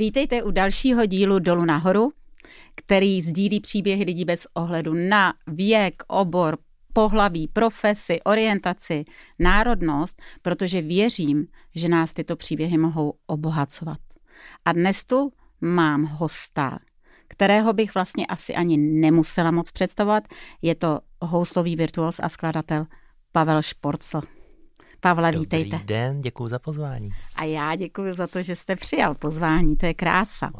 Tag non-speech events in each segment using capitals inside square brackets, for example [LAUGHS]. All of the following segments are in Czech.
Vítejte u dalšího dílu Dolu nahoru, který sdílí příběhy lidí bez ohledu na věk, obor, pohlaví, profesi, orientaci, národnost, protože věřím, že nás tyto příběhy mohou obohacovat. A dnes tu mám hosta, kterého bych vlastně asi ani nemusela moc představovat. Je to houslový virtuos a skladatel Pavel Šporcl. Pavle, Dobrý vítejte. Dobrý den, děkuji za pozvání. A já děkuji za to, že jste přijal pozvání, to je krása.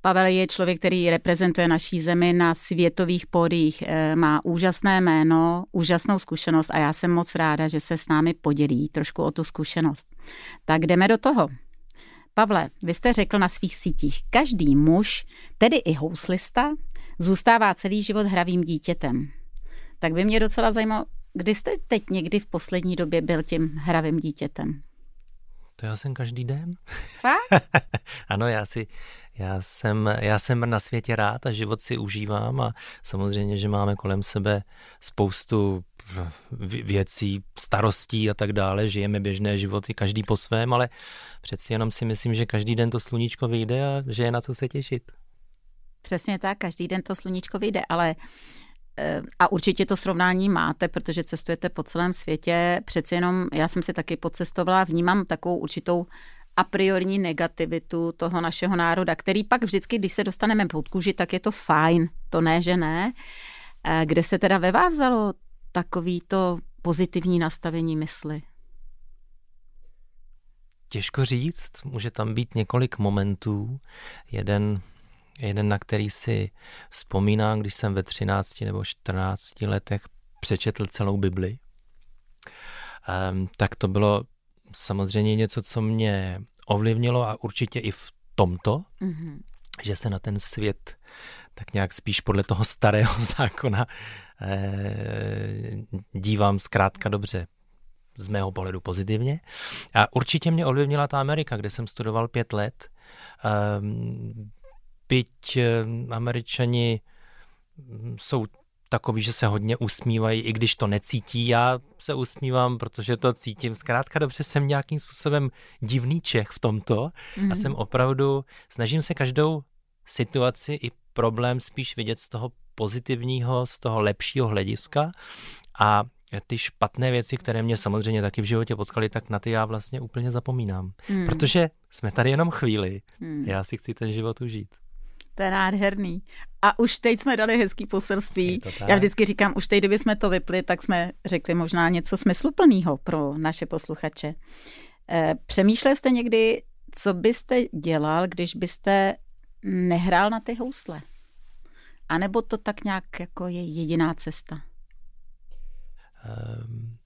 Pavel je člověk, který reprezentuje naší zemi na světových pódiích, eh, má úžasné jméno, úžasnou zkušenost a já jsem moc ráda, že se s námi podělí trošku o tu zkušenost. Tak jdeme do toho. Pavle, vy jste řekl na svých sítích, každý muž, tedy i houslista, zůstává celý život hravým dítětem. Tak by mě docela zajímalo, kdy jste teď někdy v poslední době byl tím hravým dítětem? To já jsem každý den. [LAUGHS] Ano, já si, já jsem, já jsem na světě rád a život si užívám a samozřejmě, že máme kolem sebe spoustu věcí, starostí a tak dále, žijeme běžné životy, každý po svém, ale přeci jenom si myslím, že každý den to sluníčko vyjde a že je na co se těšit. Přesně tak, každý den to sluníčko vyjde, ale a určitě to srovnání máte, protože cestujete po celém světě. Přeci jenom já jsem si taky pocestovala, vnímám takovou určitou a priorní negativitu toho našeho národa, který pak vždycky, když se dostaneme pod kůži, tak je to fajn. To ne, že ne. Kde se teda ve vás vzalo takový to pozitivní nastavení mysli? Těžko říct, může tam být několik momentů. Jeden jeden, na který si vzpomínám, když jsem ve 13 nebo 14 letech přečetl celou Bibli. Um, tak to bylo samozřejmě něco, co mě ovlivnilo a určitě i v tomto, mm-hmm. že se na ten svět tak nějak spíš podle toho starého [LAUGHS] zákona eh, dívám zkrátka dobře, z mého pohledu pozitivně. A určitě mě ovlivnila ta Amerika, kde jsem studoval pět let. Um, byť eh, američani mm, jsou takový, že se hodně usmívají, i když to necítí. Já se usmívám, protože to cítím. Zkrátka dobře jsem nějakým způsobem divný Čech v tomto mm-hmm. a mhm. jsem opravdu, snažím se každou situaci i problém spíš vidět z toho pozitivního, z toho lepšího hlediska a ty špatné věci, které mě samozřejmě taky v životě potkaly, tak na ty já vlastně úplně zapomínám. Mm. Protože jsme tady jenom chvíli. Mm. Já si chci ten život užít. To je nádherný. A už teď jsme dali hezký poselství. Já vždycky říkám, už teď, kdyby jsme to vypli, tak jsme řekli možná něco smysluplného pro naše posluchače. Eh, přemýšlel jste někdy, co byste dělal, když byste nehrál na ty housle? A nebo to tak nějak jako je jediná cesta? Um,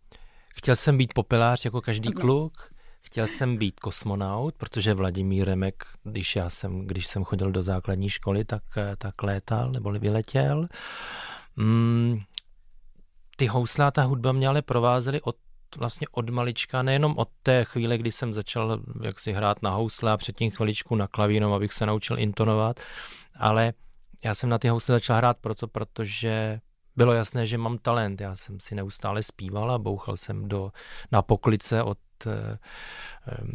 chtěl jsem být popelář jako každý kluk. Chtěl jsem být kosmonaut, protože Vladimír Remek, když já jsem, když jsem chodil do základní školy, tak, tak létal nebo vyletěl. Mm, ty housla, ta hudba mě ale provázely od vlastně od malička, nejenom od té chvíle, kdy jsem začal jak si hrát na housle a předtím chviličku na klavínu, abych se naučil intonovat, ale já jsem na ty housle začal hrát proto, protože bylo jasné, že mám talent. Já jsem si neustále zpíval a bouchal jsem do, na poklice od Eh,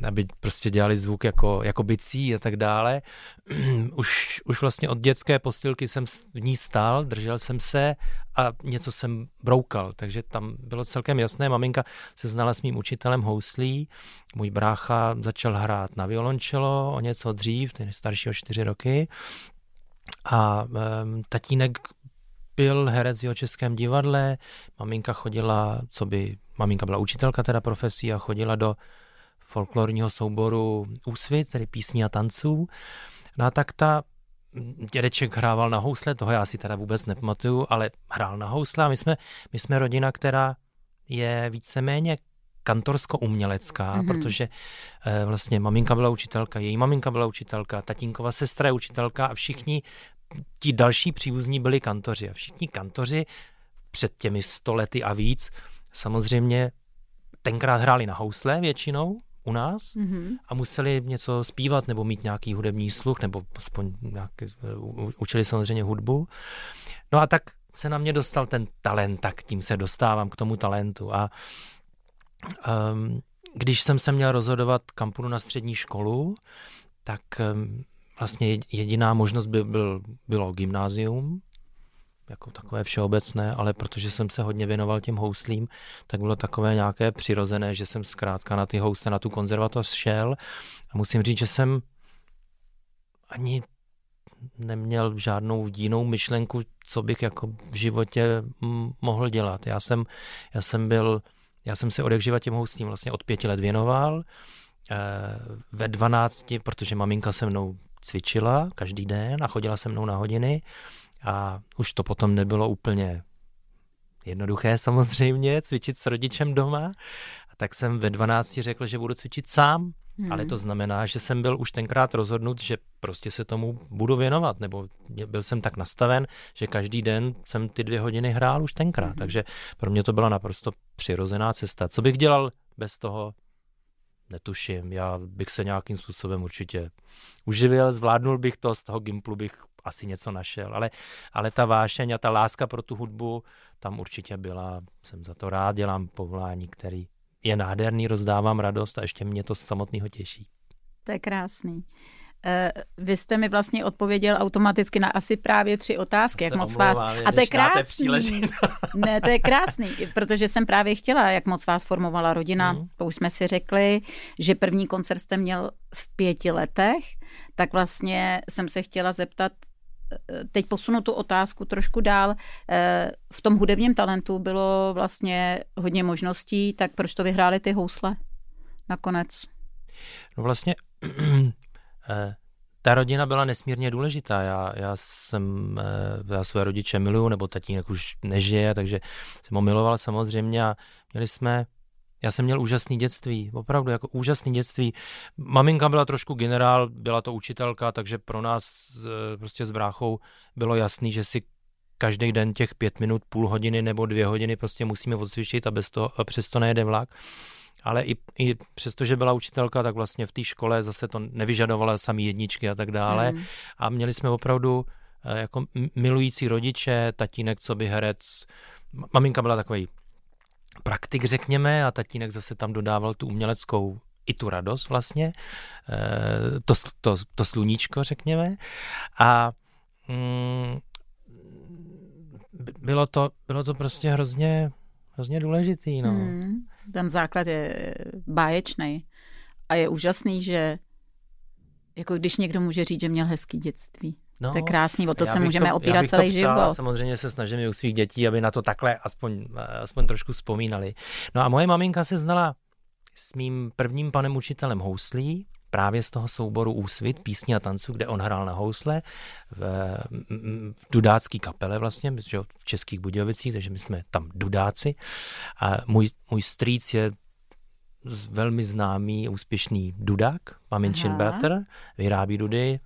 aby prostě dělali zvuk jako, jako bicí a tak dále. [CLEARS THROAT] Už, už vlastně od dětské postilky jsem v ní stál, držel jsem se a něco jsem broukal, takže tam bylo celkem jasné. Maminka se znala s mým učitelem houslí, můj brácha začal hrát na violončelo o něco dřív, ten starší o čtyři roky a um, tatínek byl herec v českém divadle, maminka chodila, co by maminka byla učitelka teda profesí a chodila do folklorního souboru Úsvit, tedy písní a tanců. No a tak ta dědeček hrával na housle, toho já si teda vůbec nepamatuju, ale hrál na housle a my jsme, my jsme rodina, která je víceméně kantorsko-umělecká, mm-hmm. protože e, vlastně maminka byla učitelka, její maminka byla učitelka, tatínková sestra je učitelka a všichni ti další příbuzní byli kantoři. A všichni kantoři před těmi stolety a víc samozřejmě tenkrát hráli na housle většinou u nás mm-hmm. a museli něco zpívat nebo mít nějaký hudební sluch nebo aspoň nějaký, učili samozřejmě hudbu. No a tak se na mě dostal ten talent, tak tím se dostávám k tomu talentu a um, když jsem se měl rozhodovat, kam půjdu na střední školu, tak vlastně jediná možnost by byl, bylo gymnázium, jako takové všeobecné, ale protože jsem se hodně věnoval těm houslím, tak bylo takové nějaké přirozené, že jsem zkrátka na ty housle, na tu konzervatoř šel a musím říct, že jsem ani neměl žádnou jinou myšlenku, co bych jako v životě mohl dělat. Já jsem, já jsem byl, já jsem se od jak těm houslím vlastně od pěti let věnoval, eh, ve 12, protože maminka se mnou cvičila každý den a chodila se mnou na hodiny a už to potom nebylo úplně jednoduché [LAUGHS] samozřejmě cvičit s rodičem doma. A tak jsem ve 12 řekl, že budu cvičit sám, hmm. ale to znamená, že jsem byl už tenkrát rozhodnut, že prostě se tomu budu věnovat, nebo byl jsem tak nastaven, že každý den jsem ty dvě hodiny hrál už tenkrát, hmm. takže pro mě to byla naprosto přirozená cesta. Co bych dělal bez toho, netuším. Já bych se nějakým způsobem určitě uživil, zvládnul bych to, z toho Gimplu bych asi něco našel, ale, ale ta vášeň a ta láska pro tu hudbu tam určitě byla, jsem za to rád, dělám povolání, který je nádherný, rozdávám radost a ještě mě to samotného těší. To je krásný. Eh, vy jste mi vlastně odpověděl automaticky na asi právě tři otázky, jak moc vás... A to je krásný. [LAUGHS] ne, to je krásný, protože jsem právě chtěla, jak moc vás formovala rodina. Mm. To už jsme si řekli, že první koncert jste měl v pěti letech, tak vlastně jsem se chtěla zeptat, eh, teď posunu tu otázku trošku dál. Eh, v tom hudebním talentu bylo vlastně hodně možností, tak proč to vyhráli ty housle nakonec? No vlastně ta rodina byla nesmírně důležitá. Já, já jsem, eh, já své rodiče miluju, nebo tatínek už nežije, takže jsem ho miloval samozřejmě a měli jsme já jsem měl úžasný dětství, opravdu jako úžasný dětství. Maminka byla trošku generál, byla to učitelka, takže pro nás eh, prostě s bráchou bylo jasný, že si každý den těch pět minut, půl hodiny nebo dvě hodiny prostě musíme odcvičit a bez toho, a přesto nejede vlak ale i, i přesto, že byla učitelka, tak vlastně v té škole zase to nevyžadovala sami jedničky a tak dále. Mm. A měli jsme opravdu eh, jako milující rodiče, tatínek, co by herec. Maminka byla takový praktik, řekněme, a tatínek zase tam dodával tu uměleckou i tu radost vlastně, eh, to, to, to sluníčko, řekněme. A mm, bylo, to, bylo to prostě hrozně, hrozně důležitý. No. Mm. Ten základ je báječný a je úžasný, že jako když někdo může říct, že měl hezký dětství. No, to je krásný, o to se můžeme to, opírat celý život. Samozřejmě se snažím i u svých dětí, aby na to takhle aspoň, aspoň trošku vzpomínali. No a moje maminka se znala s mým prvním panem učitelem houslí, právě z toho souboru Úsvit, písně a tanců, kde on hrál na housle v, v dudácký kapele vlastně, že v Českých Budějovicích, takže my jsme tam dudáci. A můj, můj strýc je velmi známý, úspěšný dudák, maminčin bratr, vyrábí dudy,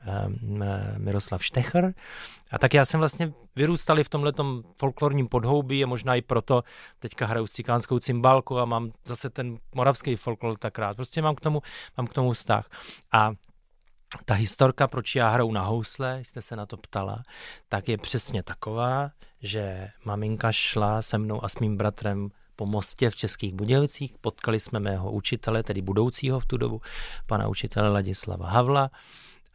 Miroslav Štecher. A tak já jsem vlastně vyrůstal v tomhle folklorním podhoubí a možná i proto teďka hraju s cikánskou cymbálku a mám zase ten moravský folklor tak rád. Prostě mám k tomu, mám k tomu vztah. A ta historka, proč já hraju na housle, jste se na to ptala, tak je přesně taková, že maminka šla se mnou a s mým bratrem po mostě v Českých Budějovicích. Potkali jsme mého učitele, tedy budoucího v tu dobu, pana učitele Ladislava Havla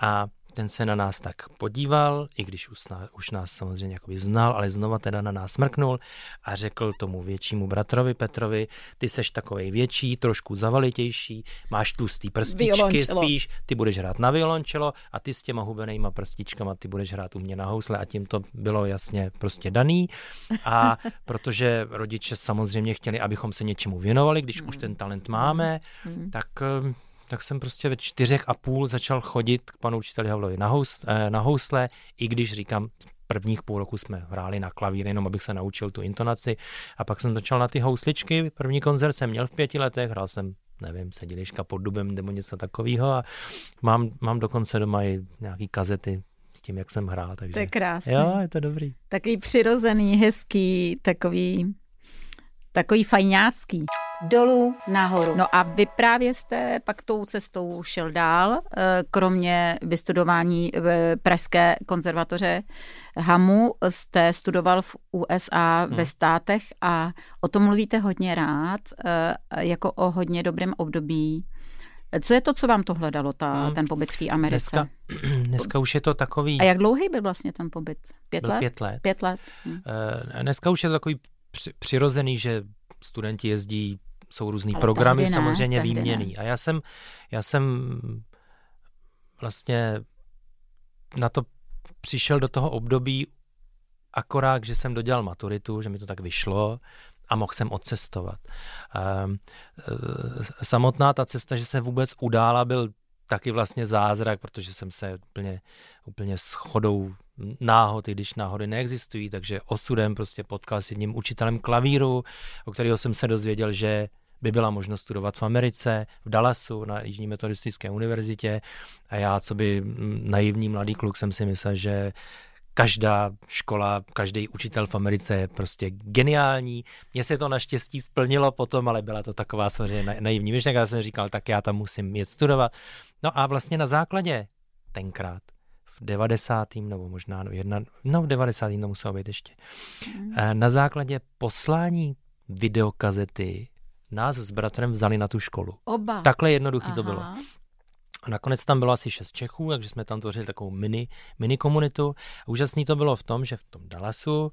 a ten se na nás tak podíval, i když už, nás, už nás samozřejmě jakoby znal, ale znova teda na nás mrknul a řekl tomu většímu bratrovi Petrovi, ty seš takovej větší, trošku zavalitější, máš tlustý prstičky spíš, ty budeš hrát na violončelo a ty s těma hubenýma prstičkama ty budeš hrát u mě na housle a tím to bylo jasně prostě daný a [LAUGHS] protože rodiče samozřejmě chtěli, abychom se něčemu věnovali, když mm. už ten talent máme, mm. tak tak jsem prostě ve čtyřech a půl začal chodit k panu učiteli Havlovi na, hous, eh, na housle, i když říkám, prvních půl roku jsme hráli na klavír, jenom abych se naučil tu intonaci. A pak jsem začal na ty housličky. První koncert jsem měl v pěti letech, hrál jsem, nevím, sediliška pod dubem nebo něco takového a mám, mám dokonce doma i nějaký kazety s tím, jak jsem hrál. Takže... To je krásné. Jo, je to dobrý. Takový přirozený, hezký, takový, takový fajňácký dolů nahoru. No a vy právě jste pak tou cestou šel dál, eh, kromě vystudování v Pražské konzervatoře HAMu jste studoval v USA hmm. ve státech a o tom mluvíte hodně rád, eh, jako o hodně dobrém období. Co je to, co vám to hledalo, ta, hmm. ten pobyt v té Americe? Dneska, [CLEARS THROAT] dneska už je to takový... A jak dlouhý byl vlastně ten pobyt? Pět byl let? Pět let. Pět let. Hmm. Dneska už je to takový přirozený, že studenti jezdí, jsou různý Ale programy ne, samozřejmě výměný. A já jsem, já jsem vlastně na to přišel do toho období akorát, že jsem dodělal maturitu, že mi to tak vyšlo a mohl jsem odcestovat. Ehm, e, samotná ta cesta, že se vůbec udála, byl taky vlastně zázrak, protože jsem se úplně, úplně s chodou náhod, i když náhody neexistují, takže osudem prostě potkal s jedním učitelem klavíru, o kterého jsem se dozvěděl, že by byla možnost studovat v Americe, v Dallasu, na Jižní metodistické univerzitě a já, co by naivní mladý kluk, jsem si myslel, že každá škola, každý učitel v Americe je prostě geniální. Mně se to naštěstí splnilo potom, ale byla to taková samozřejmě naivní myšlenka. Já jsem říkal, tak já tam musím jet studovat. No a vlastně na základě tenkrát v 90. nebo možná jedna, no v 90. to muselo být ještě. Mm. Na základě poslání videokazety nás s bratrem vzali na tu školu. Oba. Takhle jednoduchý Aha. to bylo. A nakonec tam bylo asi šest Čechů, takže jsme tam tvořili takovou mini, mini komunitu. A úžasný to bylo v tom, že v tom Dallasu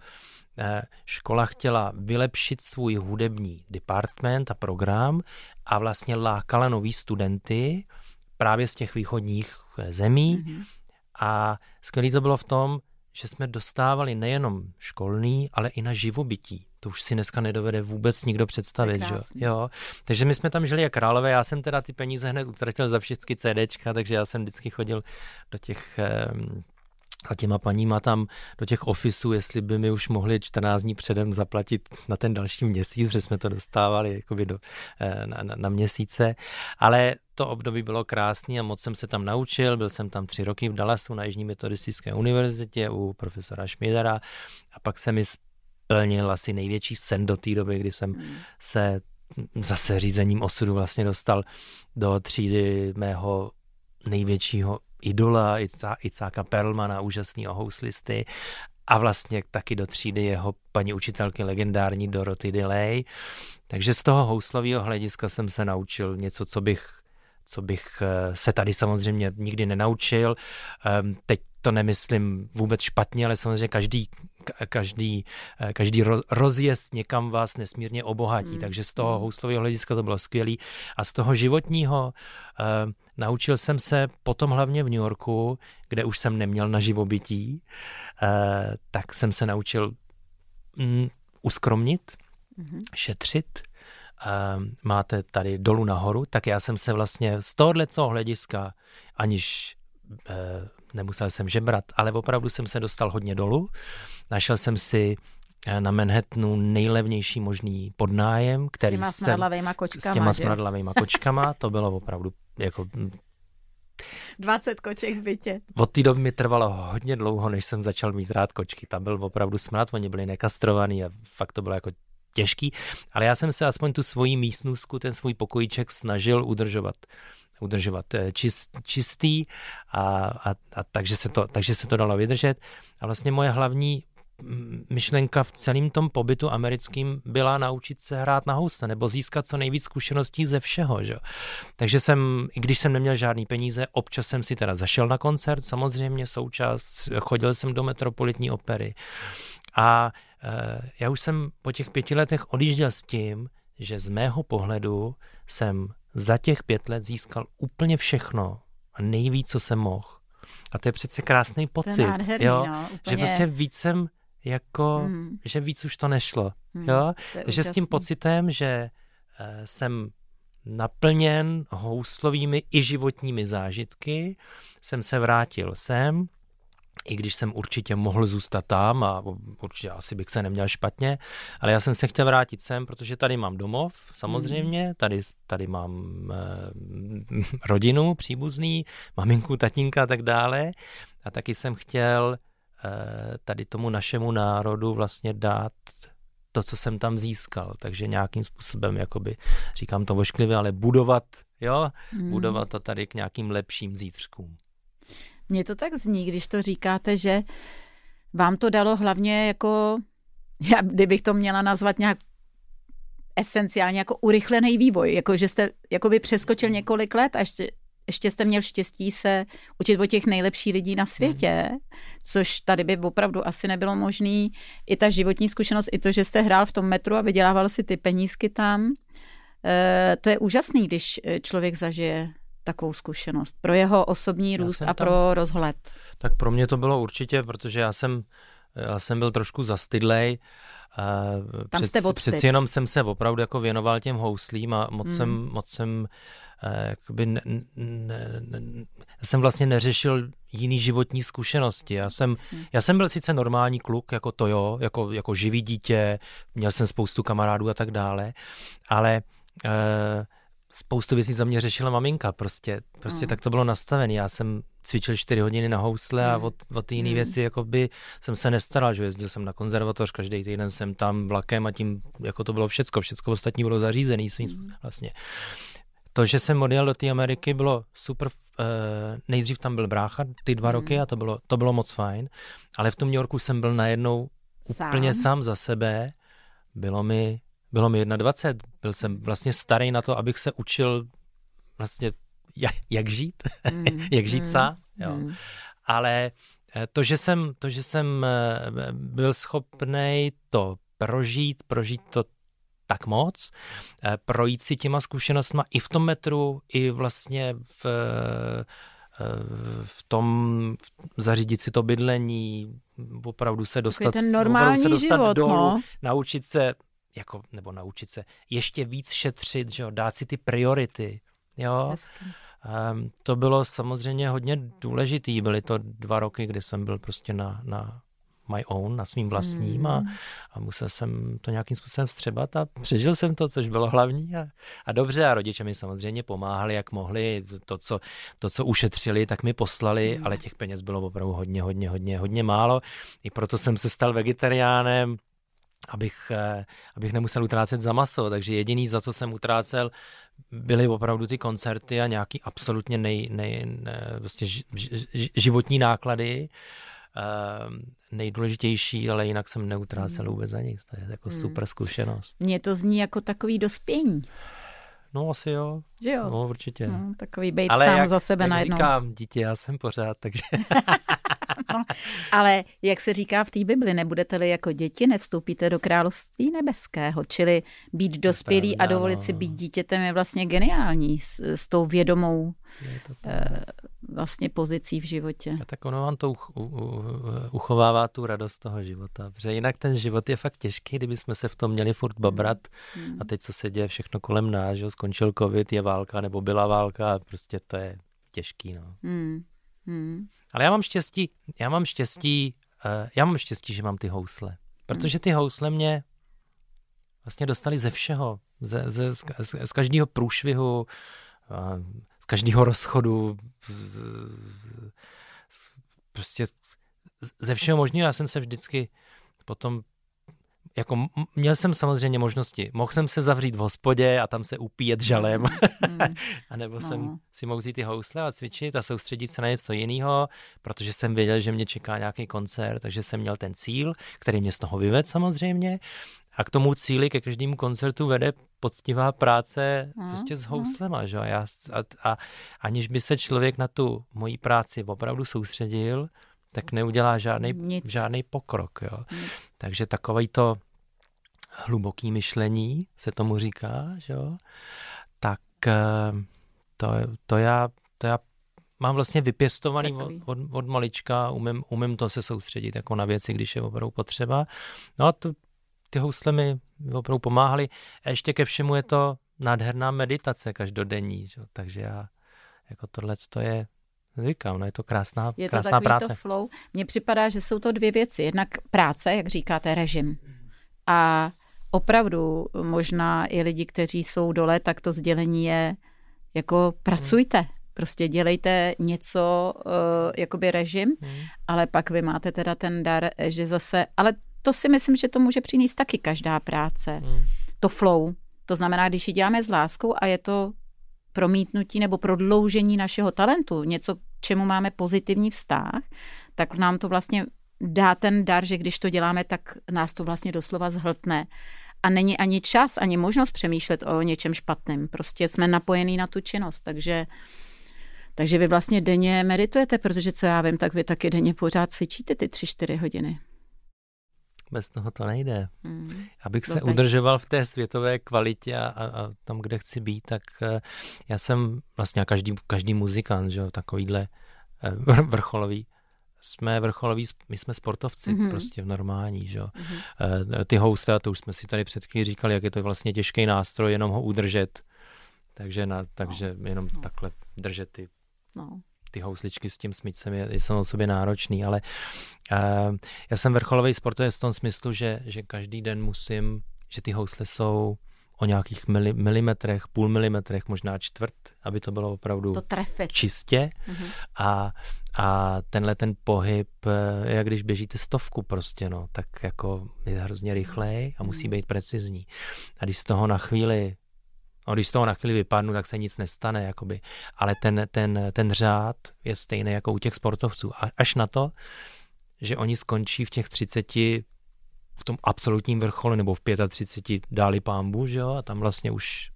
eh, škola chtěla vylepšit svůj hudební department a program a vlastně lákala nový studenty právě z těch východních eh, zemí. Mm-hmm. A skvělé to bylo v tom, že jsme dostávali nejenom školný, ale i na živobytí. To už si dneska nedovede vůbec nikdo představit. Že? Jo. Takže my jsme tam žili jak králové, já jsem teda ty peníze hned utratil za všechny CDčka, takže já jsem vždycky chodil do těch a těma paníma tam do těch ofisů, jestli by mi už mohli 14 dní předem zaplatit na ten další měsíc, že jsme to dostávali jakoby do, eh, na, na, na měsíce. Ale to období bylo krásné a moc jsem se tam naučil. Byl jsem tam tři roky v Dallasu na Jižní metodistické univerzitě u profesora Šmídera a pak se mi splnil asi největší sen do té doby, kdy jsem se zase řízením osudu vlastně dostal do třídy mého největšího idola Icáka Perlmana, úžasného houslisty a vlastně taky do třídy jeho paní učitelky legendární Dorothy Delay. Takže z toho houslového hlediska jsem se naučil něco, co bych co bych eh, se tady samozřejmě nikdy nenaučil. Ehm, teď to nemyslím vůbec špatně, ale samozřejmě každý, každý, eh, každý rozjezd někam vás nesmírně obohatí, mm. takže z toho hmm. houslového hlediska to bylo skvělé. A z toho životního uh, naučil jsem se potom hlavně v New Yorku, kde už jsem neměl na živobytí, uh, tak jsem se naučil mm, uskromnit, mm-hmm. šetřit, uh, máte tady dolů nahoru, tak já jsem se vlastně z tohoto hlediska, aniž uh, nemusel jsem žebrat, ale opravdu jsem se dostal hodně dolů. Našel jsem si eh, na Manhattanu nejlevnější možný podnájem, který těma jsem... kočkama, s těma smradlavýma kočkama, [LAUGHS] to bylo opravdu jako 20 koček v bytě. Od té doby mi trvalo hodně dlouho, než jsem začal mít rád kočky. Tam byl opravdu smrad, oni byli nekastrovaný a fakt to bylo jako těžký, ale já jsem se aspoň tu svoji místnůzku, ten svůj pokojíček snažil udržovat udržovat eh, čist, čistý a, a, a takže, se to, takže se to dalo vydržet. A vlastně moje hlavní mm, myšlenka v celém tom pobytu americkým byla naučit se hrát na housle nebo získat co nejvíc zkušeností ze všeho. Že? Takže jsem, i když jsem neměl žádný peníze, občas jsem si teda zašel na koncert, samozřejmě součas, chodil jsem do metropolitní opery a e, já už jsem po těch pěti letech odjížděl s tím, že z mého pohledu jsem za těch pět let získal úplně všechno a nejvíc, co jsem mohl. A to je přece krásný pocit. To je nádherný, jo? No, Že prostě víc jsem jako, mm. že víc už to nešlo. Mm, jo? To že s tím pocitem, že uh, jsem naplněn houslovými i životními zážitky, jsem se vrátil sem, i když jsem určitě mohl zůstat tam a určitě asi bych se neměl špatně, ale já jsem se chtěl vrátit sem, protože tady mám domov, samozřejmě, mm. tady, tady mám eh, rodinu, příbuzný, maminku, tatínka a tak dále a taky jsem chtěl eh, tady tomu našemu národu vlastně dát to, co jsem tam získal, takže nějakým způsobem, jakoby, říkám to vošklivě, ale budovat, jo, mm. budovat to tady k nějakým lepším zítřkům. Mně to tak zní, když to říkáte, že vám to dalo hlavně jako, [LAUGHS] já, kdybych to měla nazvat nějak esenciálně jako urychlený vývoj, jako že jste jakoby přeskočil několik let a ještě, ještě jste měl štěstí se učit o těch nejlepších lidí na světě, což tady by opravdu asi nebylo možné. I ta životní zkušenost, i to, že jste hrál v tom metru a vydělával si ty penízky tam, e, to je úžasný, když eh, člověk zažije takovou zkušenost pro jeho osobní růst a tam, pro rozhled. Tak pro mě to bylo určitě, protože já jsem, já jsem byl trošku zastydlej, tam Před, jste Přeci jenom jsem se opravdu jako věnoval těm houslím a moc mm. jsem, moc jsem Eh, jakoby ne, ne, ne, jsem vlastně neřešil jiný životní zkušenosti. Já jsem, já jsem byl sice normální kluk, jako to jo, jako, jako živý dítě, měl jsem spoustu kamarádů a tak dále, ale e, spoustu věcí za mě řešila maminka, prostě, prostě mm. tak to bylo nastavené. Já jsem cvičil čtyři hodiny na housle mm. a od, od ty jiné mm. věci jako by jsem se nestaral, že jezdil jsem na konzervatoř, každý týden jsem tam vlakem a tím, jako to bylo všecko, všecko ostatní bylo zařízené svým mm. vlastně to, že jsem odjel do té Ameriky, bylo super. Uh, nejdřív tam byl brácha ty dva mm. roky a to bylo, to bylo moc fajn, ale v tom New Yorku jsem byl najednou sám. úplně sám za sebe. Bylo mi, bylo mi 21, byl jsem vlastně starý na to, abych se učil vlastně jak, jak žít, mm. [LAUGHS] jak žít mm. sám. Jo. Mm. Ale eh, to, že jsem, to, že jsem eh, byl schopný to prožít, prožít to tak moc, eh, projít si těma zkušenostma i v tom metru, i vlastně v, v tom zařídit si to bydlení, opravdu se dostat, ten normální se dostat život, dolů, no. naučit se, jako, nebo naučit se ještě víc šetřit, že jo, dát si ty priority, jo. Um, to bylo samozřejmě hodně důležitý, byly to dva roky, kdy jsem byl prostě na, na my own, na svým vlastním mm. a, a musel jsem to nějakým způsobem vstřebat a přežil jsem to, což bylo hlavní a, a dobře a rodiče mi samozřejmě pomáhali, jak mohli, to, co, to, co ušetřili, tak mi poslali, mm. ale těch peněz bylo opravdu hodně, hodně, hodně, hodně málo. I proto jsem se stal vegetariánem, abych, eh, abych nemusel utrácet za maso, takže jediný, za co jsem utrácel, byly opravdu ty koncerty a nějaký absolutně nej, nej, ne, vlastně ž, ž, životní náklady Ehm, nejdůležitější, ale jinak jsem neutrácel hmm. vůbec za nic. To je jako hmm. super zkušenost. Mně to zní jako takový dospění. No asi jo. Že jo? No určitě. No, takový být ale sám jak, za sebe jak najednou. říkám, dítě, já jsem pořád, takže... [LAUGHS] no, ale jak se říká v té Bibli, nebudete-li jako děti, nevstoupíte do království nebeského. Čili být dospělý pravda, a dovolit no. si být dítětem je vlastně geniální s, s tou vědomou uh, vlastně pozicí v životě. A tak ono vám to uch, u, u, uchovává tu radost toho života, protože jinak ten život je fakt těžký, kdyby jsme se v tom měli furt babrat hmm. a teď co se děje všechno kolem nás, že skončil covid, je válka nebo byla válka prostě to je těžký, no. Hmm. Hmm. Ale já mám štěstí, já mám štěstí, uh, já mám štěstí, že mám ty housle, protože ty housle mě vlastně dostali ze všeho, ze, ze, z, z, z každého průšvihu, uh, z každého rozchodu, z, z, prostě ze všeho možného. Já jsem se vždycky potom jako měl jsem samozřejmě možnosti. Mohl jsem se zavřít v hospodě a tam se upíjet žalem. Mm. [LAUGHS] a nebo no. jsem si mohl vzít ty housle a cvičit a soustředit se na něco jiného, protože jsem věděl, že mě čeká nějaký koncert, takže jsem měl ten cíl, který mě z toho vyvedl samozřejmě. A k tomu cíli, ke každému koncertu vede poctivá práce mm. prostě s houslema. Že? A, já, a, a aniž by se člověk na tu moji práci opravdu soustředil, tak neudělá žádný, žádný pokrok. Jo. Takže takový to hluboký myšlení, se tomu říká, že jo? tak eh, to, to, já, to já mám vlastně vypěstovaný od, od, od malička, umím, umím to se soustředit jako na věci, když je opravdu potřeba. No a to, ty housle mi opravdu pomáhaly. A ještě ke všemu je to nádherná meditace každodenní, že? takže já jako tohle to je Říkám, no je to krásná, je krásná to takový práce. To flow. Mně připadá, že jsou to dvě věci. Jednak práce, jak říkáte, režim. A opravdu možná i lidi, kteří jsou dole, tak to sdělení je jako pracujte. Prostě dělejte něco, uh, jakoby režim, hmm. ale pak vy máte teda ten dar, že zase, ale to si myslím, že to může přinést taky každá práce. Hmm. To flow. To znamená, když ji děláme s láskou a je to promítnutí nebo prodloužení našeho talentu, něco, k čemu máme pozitivní vztah, tak nám to vlastně dá ten dar, že když to děláme, tak nás to vlastně doslova zhltne. a není ani čas, ani možnost přemýšlet o něčem špatném. Prostě jsme napojení na tu činnost, takže takže vy vlastně denně meditujete, protože co já vím, tak vy taky denně pořád cvičíte ty tři, čtyři hodiny. Bez toho to nejde. Hmm. Abych se no, udržoval v té světové kvalitě a, a, a tam, kde chci být, tak uh, já jsem vlastně každý, každý muzikant, že jo, takovýhle uh, [LAUGHS] vrcholový, jsme vrcholoví, my jsme sportovci, mm-hmm. prostě v normální, že jo. Mm-hmm. Ty housle, to už jsme si tady před chvílí říkali, jak je to vlastně těžký nástroj, jenom ho udržet. Takže, na, takže no. jenom no. takhle držet ty no ty housličky s tím smyčcem je, je samo sobě náročný, ale uh, já jsem vrcholový sportovec v tom smyslu, že, že každý den musím, že ty housle jsou o nějakých mili, milimetrech, půl milimetrech, možná čtvrt, aby to bylo opravdu to čistě. Mm-hmm. A, a tenhle ten pohyb, eh, jak když běžíte stovku prostě, no, tak jako je hrozně rychlej a musí mm. být precizní. A když z toho na chvíli No, když z toho na chvíli vypadnu, tak se nic nestane, jakoby. ale ten, ten, ten řád je stejný jako u těch sportovců. A až na to, že oni skončí v těch 30 v tom absolutním vrcholu nebo v 35 dáli pámbu, že jo, a tam vlastně už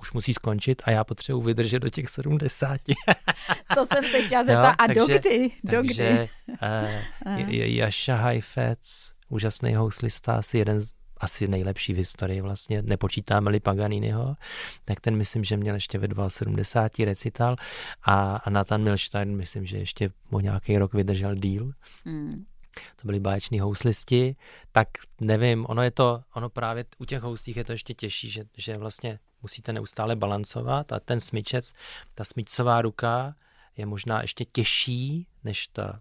už musí skončit a já potřebuji vydržet do těch 70. [LAUGHS] to jsem se chtěla zeptat. a takže, dokdy? dokdy? Takže uh, Jaša Hajfec, úžasný houslista, asi jeden z asi nejlepší v historii vlastně, nepočítáme-li Paganiniho, tak ten myslím, že měl ještě ve 72 recital a, a Nathan Milstein myslím, že ještě o nějaký rok vydržel díl. Hmm. To byli báječní houslisti, tak nevím, ono je to, ono právě u těch houslích je to ještě těžší, že, že vlastně musíte neustále balancovat a ten smyčec, ta smyčcová ruka je možná ještě těžší než ta,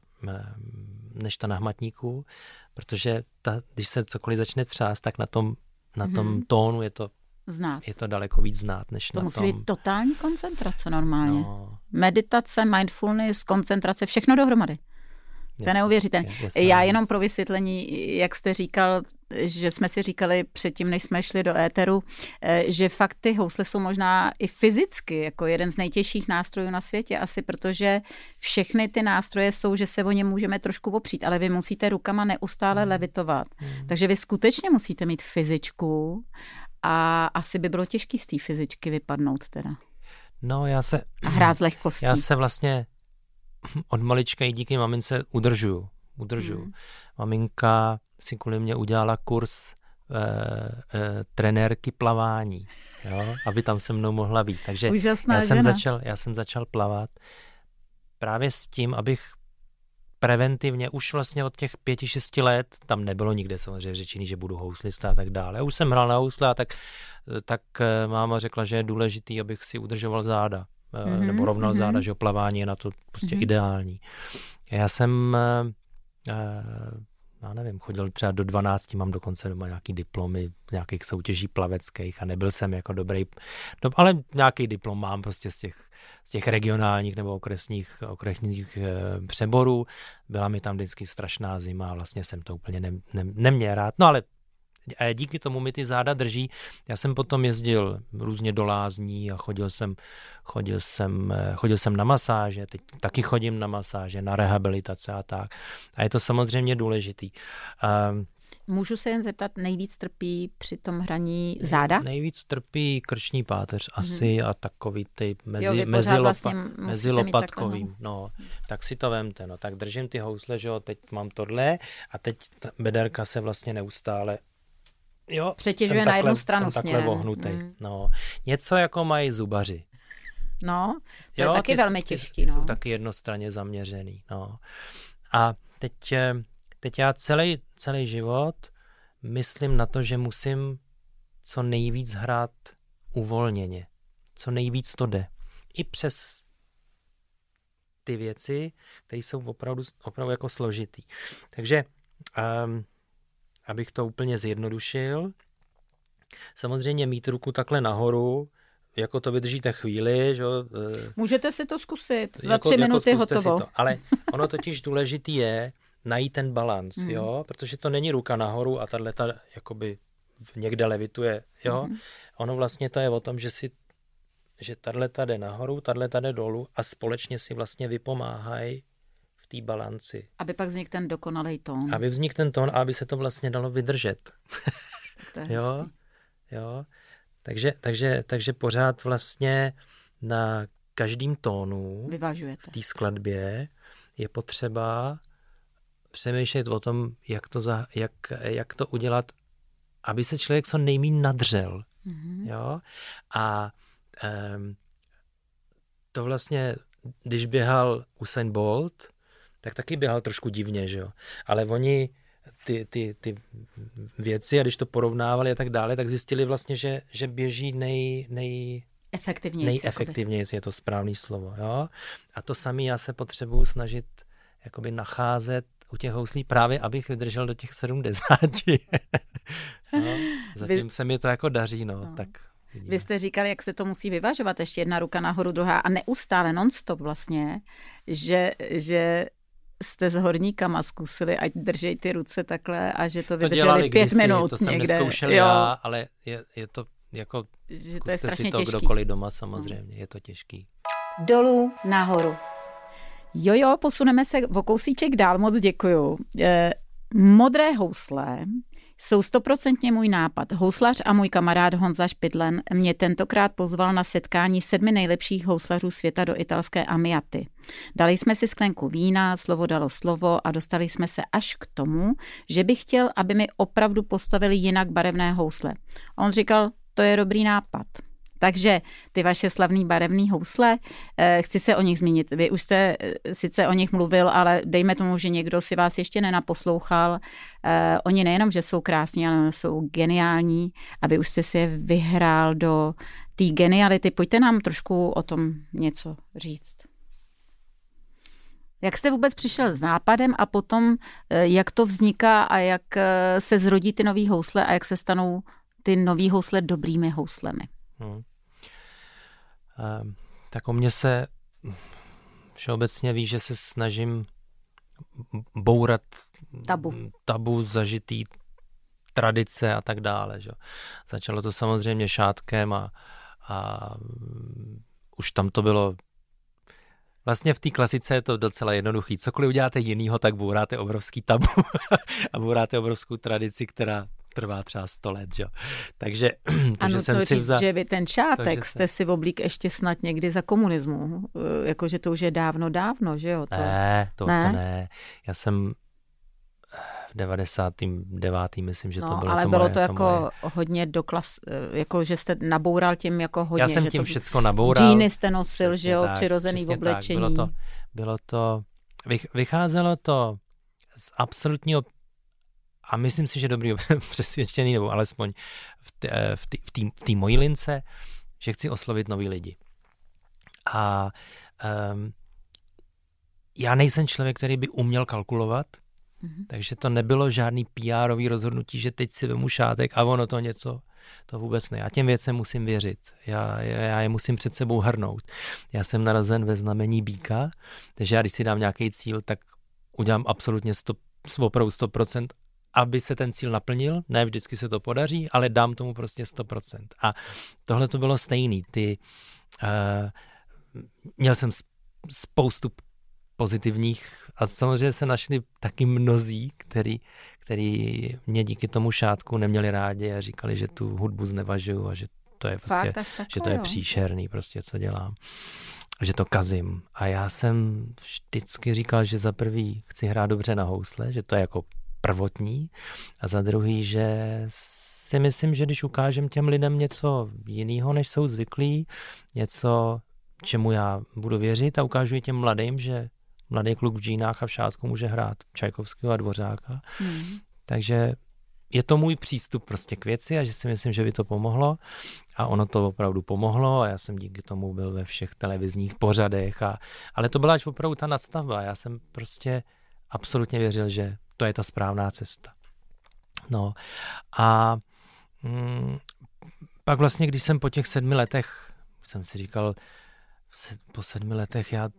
než ta na hmatníku, protože ta, když se cokoliv začne třást, tak na tom, na tom hmm. tónu je to znát. Je to daleko víc znát, než to na musí tom... být totální koncentrace normálně. No. Meditace, mindfulness, koncentrace, všechno dohromady. To je neuvěřitelné. Já jenom pro vysvětlení, jak jste říkal, že jsme si říkali předtím, než jsme šli do éteru, eh, že fakt ty housle jsou možná i fyzicky jako jeden z nejtěžších nástrojů na světě, asi protože všechny ty nástroje jsou, že se o ně můžeme trošku opřít, ale vy musíte rukama neustále hmm. levitovat. Hmm. Takže vy skutečně musíte mít fyzičku a asi by bylo těžké z té fyzičky vypadnout teda. No já se... A hrát z lehkostí. Já se vlastně od malička i díky mamince udržuju. Udržuju. Hmm. Maminka si kvůli mě udělala kurz e, e, trenérky plavání, jo, aby tam se mnou mohla být. Takže já jsem, žena. začal, já jsem začal plavat právě s tím, abych preventivně už vlastně od těch pěti, šesti let, tam nebylo nikde samozřejmě řečený, že budu houslista a tak dále. Já už jsem hrál na housle a tak, tak eh, máma řekla, že je důležitý, abych si udržoval záda mm-hmm, nebo rovnal mm-hmm. záda, že plavání je na to prostě mm-hmm. ideální. Já jsem, já nevím, chodil třeba do 12, mám dokonce doma nějaký diplomy z nějakých soutěží plaveckých a nebyl jsem jako dobrý, no, ale nějaký diplom mám prostě z těch, z těch regionálních nebo okresních, okresních přeborů. Byla mi tam vždycky strašná zima a vlastně jsem to úplně ne, ne, neměl rád. No ale díky tomu mi ty záda drží. Já jsem potom jezdil různě do lázní a chodil jsem, chodil jsem, chodil jsem na masáže, teď taky chodím na masáže, na rehabilitace a tak. A je to samozřejmě důležitý. Um, Můžu se jen zeptat, nejvíc trpí při tom hraní záda? Nejvíc trpí krční páteř mhm. asi mm-hmm. a takový ty mezi, jo, mezi, vlastně mezi lopatkovým. no, tak si to vemte, no, tak držím ty housle, že jo, teď mám tohle a teď ta bederka se vlastně neustále Jo, Přetěžuje na jednu stranu jsem takhle vohnutý. Mm. No. Něco jako mají zubaři. No, to jo, je taky ty, velmi těžký. Ty, no. jsou taky jednostranně zaměřený. No. A teď, eh, teď já celý, celý život myslím na to, že musím co nejvíc hrát uvolněně. Co nejvíc to jde. I přes ty věci, které jsou opravdu, opravdu jako složitý. Takže um, abych to úplně zjednodušil. Samozřejmě mít ruku takhle nahoru, jako to vydržíte chvíli. Že? Eh, Můžete si to zkusit, za jako, tři jako minuty hotovo. To. Ale ono totiž důležitý je najít ten balans, mm. jo, protože to není ruka nahoru a tahle ta jakoby někde levituje, jo. Mm. Ono vlastně to je o tom, že si že tahle jde nahoru, tahle jde dolů a společně si vlastně vypomáhají té balanci. Aby pak vznikl ten dokonalý tón. Aby vznikl ten tón a aby se to vlastně dalo vydržet. [LAUGHS] To je jo, hustý. jo. Takže, takže, takže pořád vlastně na každým tónu Vyvažujete. v té skladbě je potřeba přemýšlet o tom, jak to, za, jak, jak to udělat, aby se člověk co nejméně nadřel. Mhm. Jo? A um, to vlastně, když běhal Usain Bolt, tak taky běhal trošku divně, že jo. Ale oni ty, ty, ty věci, a když to porovnávali a tak dále, tak zjistili vlastně, že, že běží nej, nej, Efektivněji. nejefektivněji, jestli je to správný slovo. Jo? A to samé já se potřebuju snažit jakoby nacházet u těch houslí právě, abych vydržel do těch 70. [LAUGHS] no, zatím Vy... se mi to jako daří, no, no. tak Vidíme. Vy jste říkali, jak se to musí vyvažovat, ještě jedna ruka nahoru, druhá a neustále, nonstop vlastně, že, že jste s horníkama zkusili, ať držej ty ruce takhle a že to vydrželi to pět kdysi, minut to jsem někde. neskoušel jo. já, ale je, je to jako, že to je strašně si to těžký. kdokoliv doma samozřejmě, je to těžký. Dolů, nahoru. Jo, jo, posuneme se o kousíček dál, moc děkuju. Eh, modré housle jsou stoprocentně můj nápad. Houslař a můj kamarád Honza Špidlen mě tentokrát pozval na setkání sedmi nejlepších houslařů světa do italské Amiaty. Dali jsme si sklenku vína, slovo dalo slovo a dostali jsme se až k tomu, že bych chtěl, aby mi opravdu postavili jinak barevné housle. On říkal, to je dobrý nápad. Takže ty vaše slavný barevný housle, eh, chci se o nich zmínit. Vy už jste eh, sice o nich mluvil, ale dejme tomu, že někdo si vás ještě nenaposlouchal. Eh, oni nejenom, že jsou krásní, ale jsou geniální a vy už jste si je vyhrál do té geniality. Pojďte nám trošku o tom něco říct. Jak jste vůbec přišel s nápadem a potom, jak to vzniká a jak se zrodí ty nový housle a jak se stanou ty nový housle dobrými houslemi? Hmm. Tak o mě se všeobecně ví, že se snažím bourat tabu, tabu zažitý tradice a tak dále. Že? Začalo to samozřejmě šátkem a, a už tam to bylo Vlastně v té klasice je to docela jednoduchý. Cokoliv uděláte jinýho, tak bouráte obrovský tabu [LAUGHS] a bouráte obrovskou tradici, která trvá třeba 100 let, že? Takže, [CLEARS THROAT] takže ano, jsem to si říct, vzal... že vy ten šátek to, jste si v oblík ještě snad někdy za komunismu, jakože to už je dávno, dávno, že jo? To... Ne, to ne? to ne. Já jsem v 99. myslím, že no, to bylo ale to bylo moje, to jako moje... hodně doklas, jako že jste naboural tím jako hodně. Já jsem že tím to... všecko naboural. Džíny jste nosil, přesně že jo, tak, přirozený oblečení. Tak. Bylo to, bylo to, vycházelo to z absolutního a myslím si, že dobrý [LAUGHS] přesvědčený, nebo alespoň v té, v té, v v mojí lince, že chci oslovit nový lidi. A um, já nejsem člověk, který by uměl kalkulovat, mm-hmm. takže to nebylo žádný pr rozhodnutí, že teď si vemu šátek a ono to něco, to vůbec ne. Já těm věcem musím věřit. Já, já je musím před sebou hrnout. Já jsem narazen ve znamení býka, takže já když si dám nějaký cíl, tak udělám absolutně 100, opravdu 100% aby se ten cíl naplnil. Ne vždycky se to podaří, ale dám tomu prostě 100%. A tohle to bylo stejný. Ty, uh, měl jsem spoustu pozitivních a samozřejmě se našli taky mnozí, který, který mě díky tomu šátku neměli rádi a říkali, že tu hudbu znevažuju a že to je prostě, Fakt, že to je příšerný prostě, co dělám že to kazím. A já jsem vždycky říkal, že za prvý chci hrát dobře na housle, že to je jako prvotní a za druhý, že si myslím, že když ukážem těm lidem něco jiného, než jsou zvyklí, něco, čemu já budu věřit a ukážu těm mladým, že mladý kluk v džínách a v šátku může hrát Čajkovského a Dvořáka. Hmm. Takže je to můj přístup prostě k věci a že si myslím, že by to pomohlo a ono to opravdu pomohlo a já jsem díky tomu byl ve všech televizních pořadech, a, ale to byla až opravdu ta nadstavba. Já jsem prostě absolutně věřil, že to je ta správná cesta. No a mm, pak vlastně, když jsem po těch sedmi letech, jsem si říkal, po sedmi letech já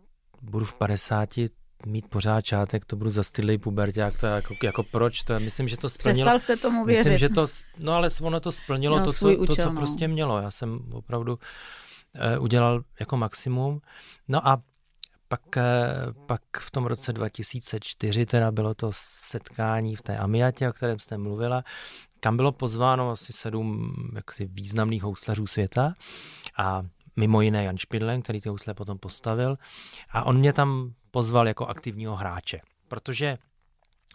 budu v padesáti mít pořád čátek, to budu zastydlej puberták, to je jako, jako proč, to je, myslím, že to splnilo. Přestal jste tomu věřit. Myslím, že to, no ale ono to splnilo no, to, co, účel, to, co no. prostě mělo. Já jsem opravdu uh, udělal jako maximum. No a pak, eh, pak v tom roce 2004 teda bylo to setkání v té Amiatě, o kterém jste mluvila, kam bylo pozváno asi sedm jaksi významných houslařů světa a mimo jiné Jan Špidlen, který ty housle potom postavil. A on mě tam pozval jako aktivního hráče, protože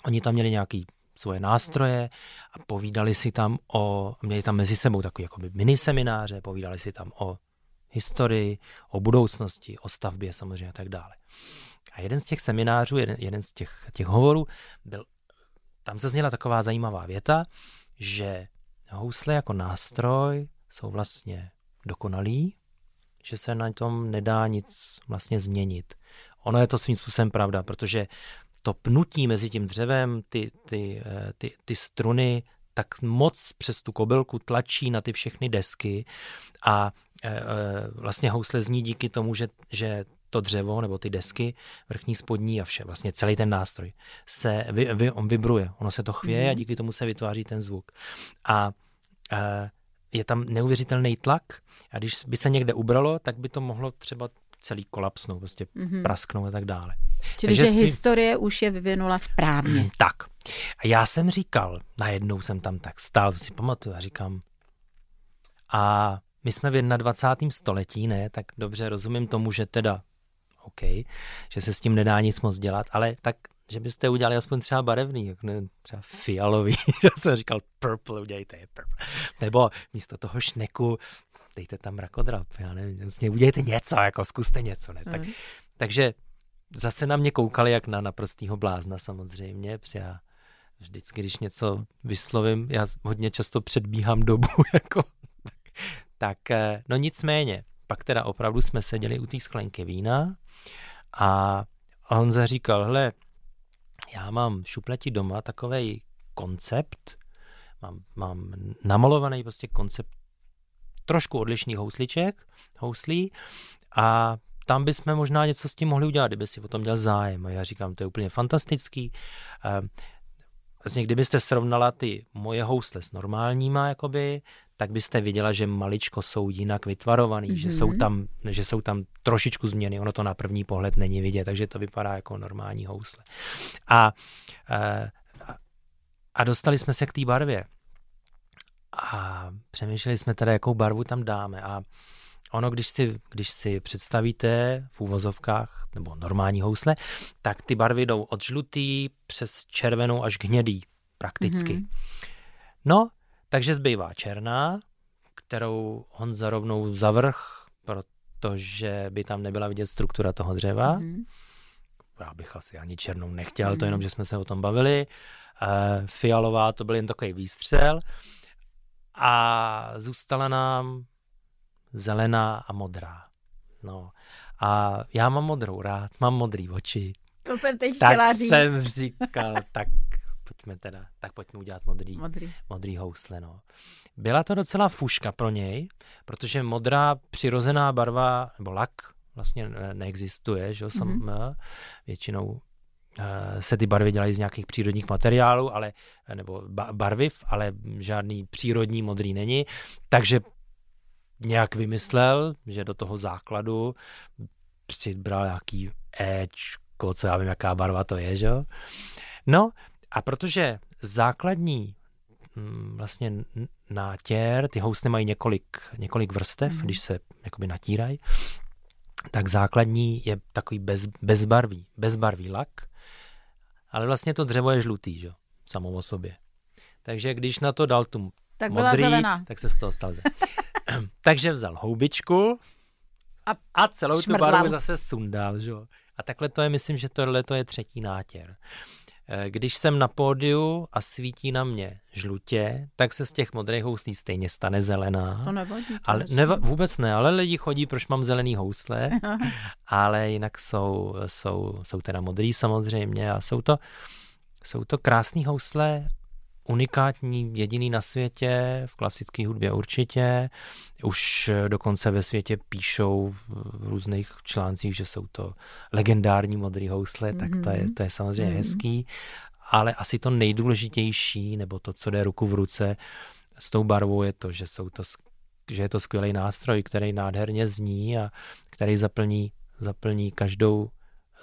oni tam měli nějaký svoje nástroje a povídali si tam o, měli tam mezi sebou takový jako mini semináře, povídali si tam o historii, o budoucnosti, o stavbě samozřejmě a tak dále. A jeden z těch seminářů, jeden, jeden z těch, těch hovorů byl, tam se zněla taková zajímavá věta, že housle jako nástroj jsou vlastně dokonalý, že se na tom nedá nic vlastně změnit. Ono je to svým způsobem pravda, protože to pnutí mezi tím dřevem, ty, ty, eh, ty, ty struny, tak moc přes tu kobylku tlačí na ty všechny desky a e, e, vlastně housle zní díky tomu, že, že to dřevo nebo ty desky, vrchní, spodní a vše, vlastně celý ten nástroj, se vy, vy, on vibruje, ono se to chvěje mm. a díky tomu se vytváří ten zvuk. A e, je tam neuvěřitelný tlak a když by se někde ubralo, tak by to mohlo třeba celý kolapsnout, prostě mm-hmm. prasknout a tak dále. Čili, Takže že si... historie už je vyvinula správně. Tak. A já jsem říkal, najednou jsem tam tak stál, to si pamatuju, a říkám, a my jsme v 21. století, ne, tak dobře rozumím tomu, že teda OK, že se s tím nedá nic moc dělat, ale tak, že byste udělali aspoň třeba barevný, jak ne, třeba fialový, [LAUGHS] že jsem říkal purple, udělejte je purple. Nebo místo toho šneku dejte tam rakodrap, já nevím, vlastně udělejte něco, jako zkuste něco, ne? Tak, mm. Takže zase na mě koukali jak na naprostýho blázna samozřejmě, já vždycky, když něco vyslovím, já hodně často předbíhám dobu, [LAUGHS] jako, tak, tak eh, no nicméně, pak teda opravdu jsme seděli u té sklenky vína a Honza říkal, hele, já mám v šupleti doma takový koncept, mám, mám namalovaný prostě koncept trošku odlišných housliček, houslí a tam bychom možná něco s tím mohli udělat, kdyby si o tom měl zájem. A já říkám, to je úplně fantastický. Ehm, vlastně, kdybyste srovnala ty moje housle s normálníma, jakoby, tak byste viděla, že maličko jsou jinak vytvarovaný, mm-hmm. že, jsou mhm. tam, že jsou tam trošičku změny. Ono to na první pohled není vidět, takže to vypadá jako normální housle. A, eh, a dostali jsme se k té barvě. A přemýšleli jsme teda, jakou barvu tam dáme. A ono, když si, když si představíte v úvozovkách nebo normální housle, tak ty barvy jdou od žlutý přes červenou až k hnědý prakticky. Mm-hmm. No, takže zbývá černá, kterou Honza rovnou zavrch, protože by tam nebyla vidět struktura toho dřeva. Mm-hmm. Já bych asi ani černou nechtěl, mm-hmm. to jenom, že jsme se o tom bavili. E, fialová to byl jen takový výstřel. A zůstala nám zelená a modrá. No. A já mám modrou rád, mám modrý oči. To jsem teď tak chtěla říct. jsem říkal, [LAUGHS] tak pojďme teda, tak pojďme udělat modrý, modrý. modrý housle. No. Byla to docela fuška pro něj, protože modrá přirozená barva, nebo lak, vlastně neexistuje, že jo, mm-hmm. většinou eh, se ty barvy dělají z nějakých přírodních materiálů, ale, nebo barviv, ale žádný přírodní modrý není, takže nějak vymyslel, že do toho základu přibral nějaký Ečko, co já vím, jaká barva to je, že jo? No a protože základní mm, vlastně nátěr, ty housny mají několik, několik vrstev, mm. když se jakoby natírají, tak základní je takový bez, bezbarvý, bezbarvý lak, ale vlastně to dřevo je žlutý, že? samo o sobě. Takže když na to dal tu tak modrý, tak se z toho stal [CLEARS THROAT] Takže vzal houbičku a, a celou šmrdlal. tu barvu zase sundal. Že? A takhle to je, myslím, že tohle to je třetí nátěr. Eh, když jsem na pódiu a svítí na mě žlutě, tak se z těch modrých houslí stejně stane zelená. To nevadí. To ale, neva, vůbec ne, ale lidi chodí, proč mám zelený housle, [LAUGHS] ale jinak jsou, jsou, jsou teda modrý samozřejmě a jsou to, jsou to krásné housle unikátní, jediný na světě, v klasické hudbě určitě. Už dokonce ve světě píšou v různých článcích, že jsou to legendární modrý housle, mm-hmm. tak to je, to je samozřejmě mm-hmm. hezký. Ale asi to nejdůležitější, nebo to, co jde ruku v ruce s tou barvou, je to, že, jsou to, že je to skvělý nástroj, který nádherně zní a který zaplní, zaplní každou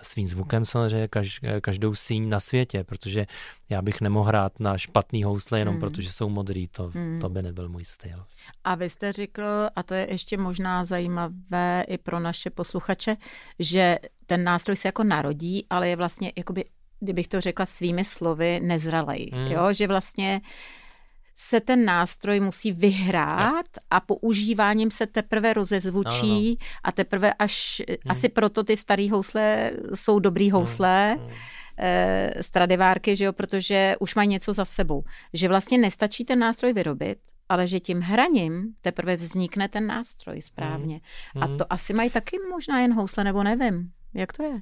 svým zvukem samozřejmě kaž, každou síň na světě, protože já bych nemohl hrát na špatný housle jenom hmm. protože jsou modrý, to, hmm. to by nebyl můj styl. A vy jste řekl, a to je ještě možná zajímavé i pro naše posluchače, že ten nástroj se jako narodí, ale je vlastně, jakoby, kdybych to řekla svými slovy, nezralej. Hmm. Jo? Že vlastně se ten nástroj musí vyhrát no. a používáním se teprve rozezvučí no, no, no. a teprve až, hmm. asi proto ty starý housle jsou dobrý hmm, housle, hmm. Eh, stradivárky, že jo, protože už mají něco za sebou. Že vlastně nestačí ten nástroj vyrobit, ale že tím hraním teprve vznikne ten nástroj správně. Hmm. A hmm. to asi mají taky možná jen housle, nebo nevím. Jak to je?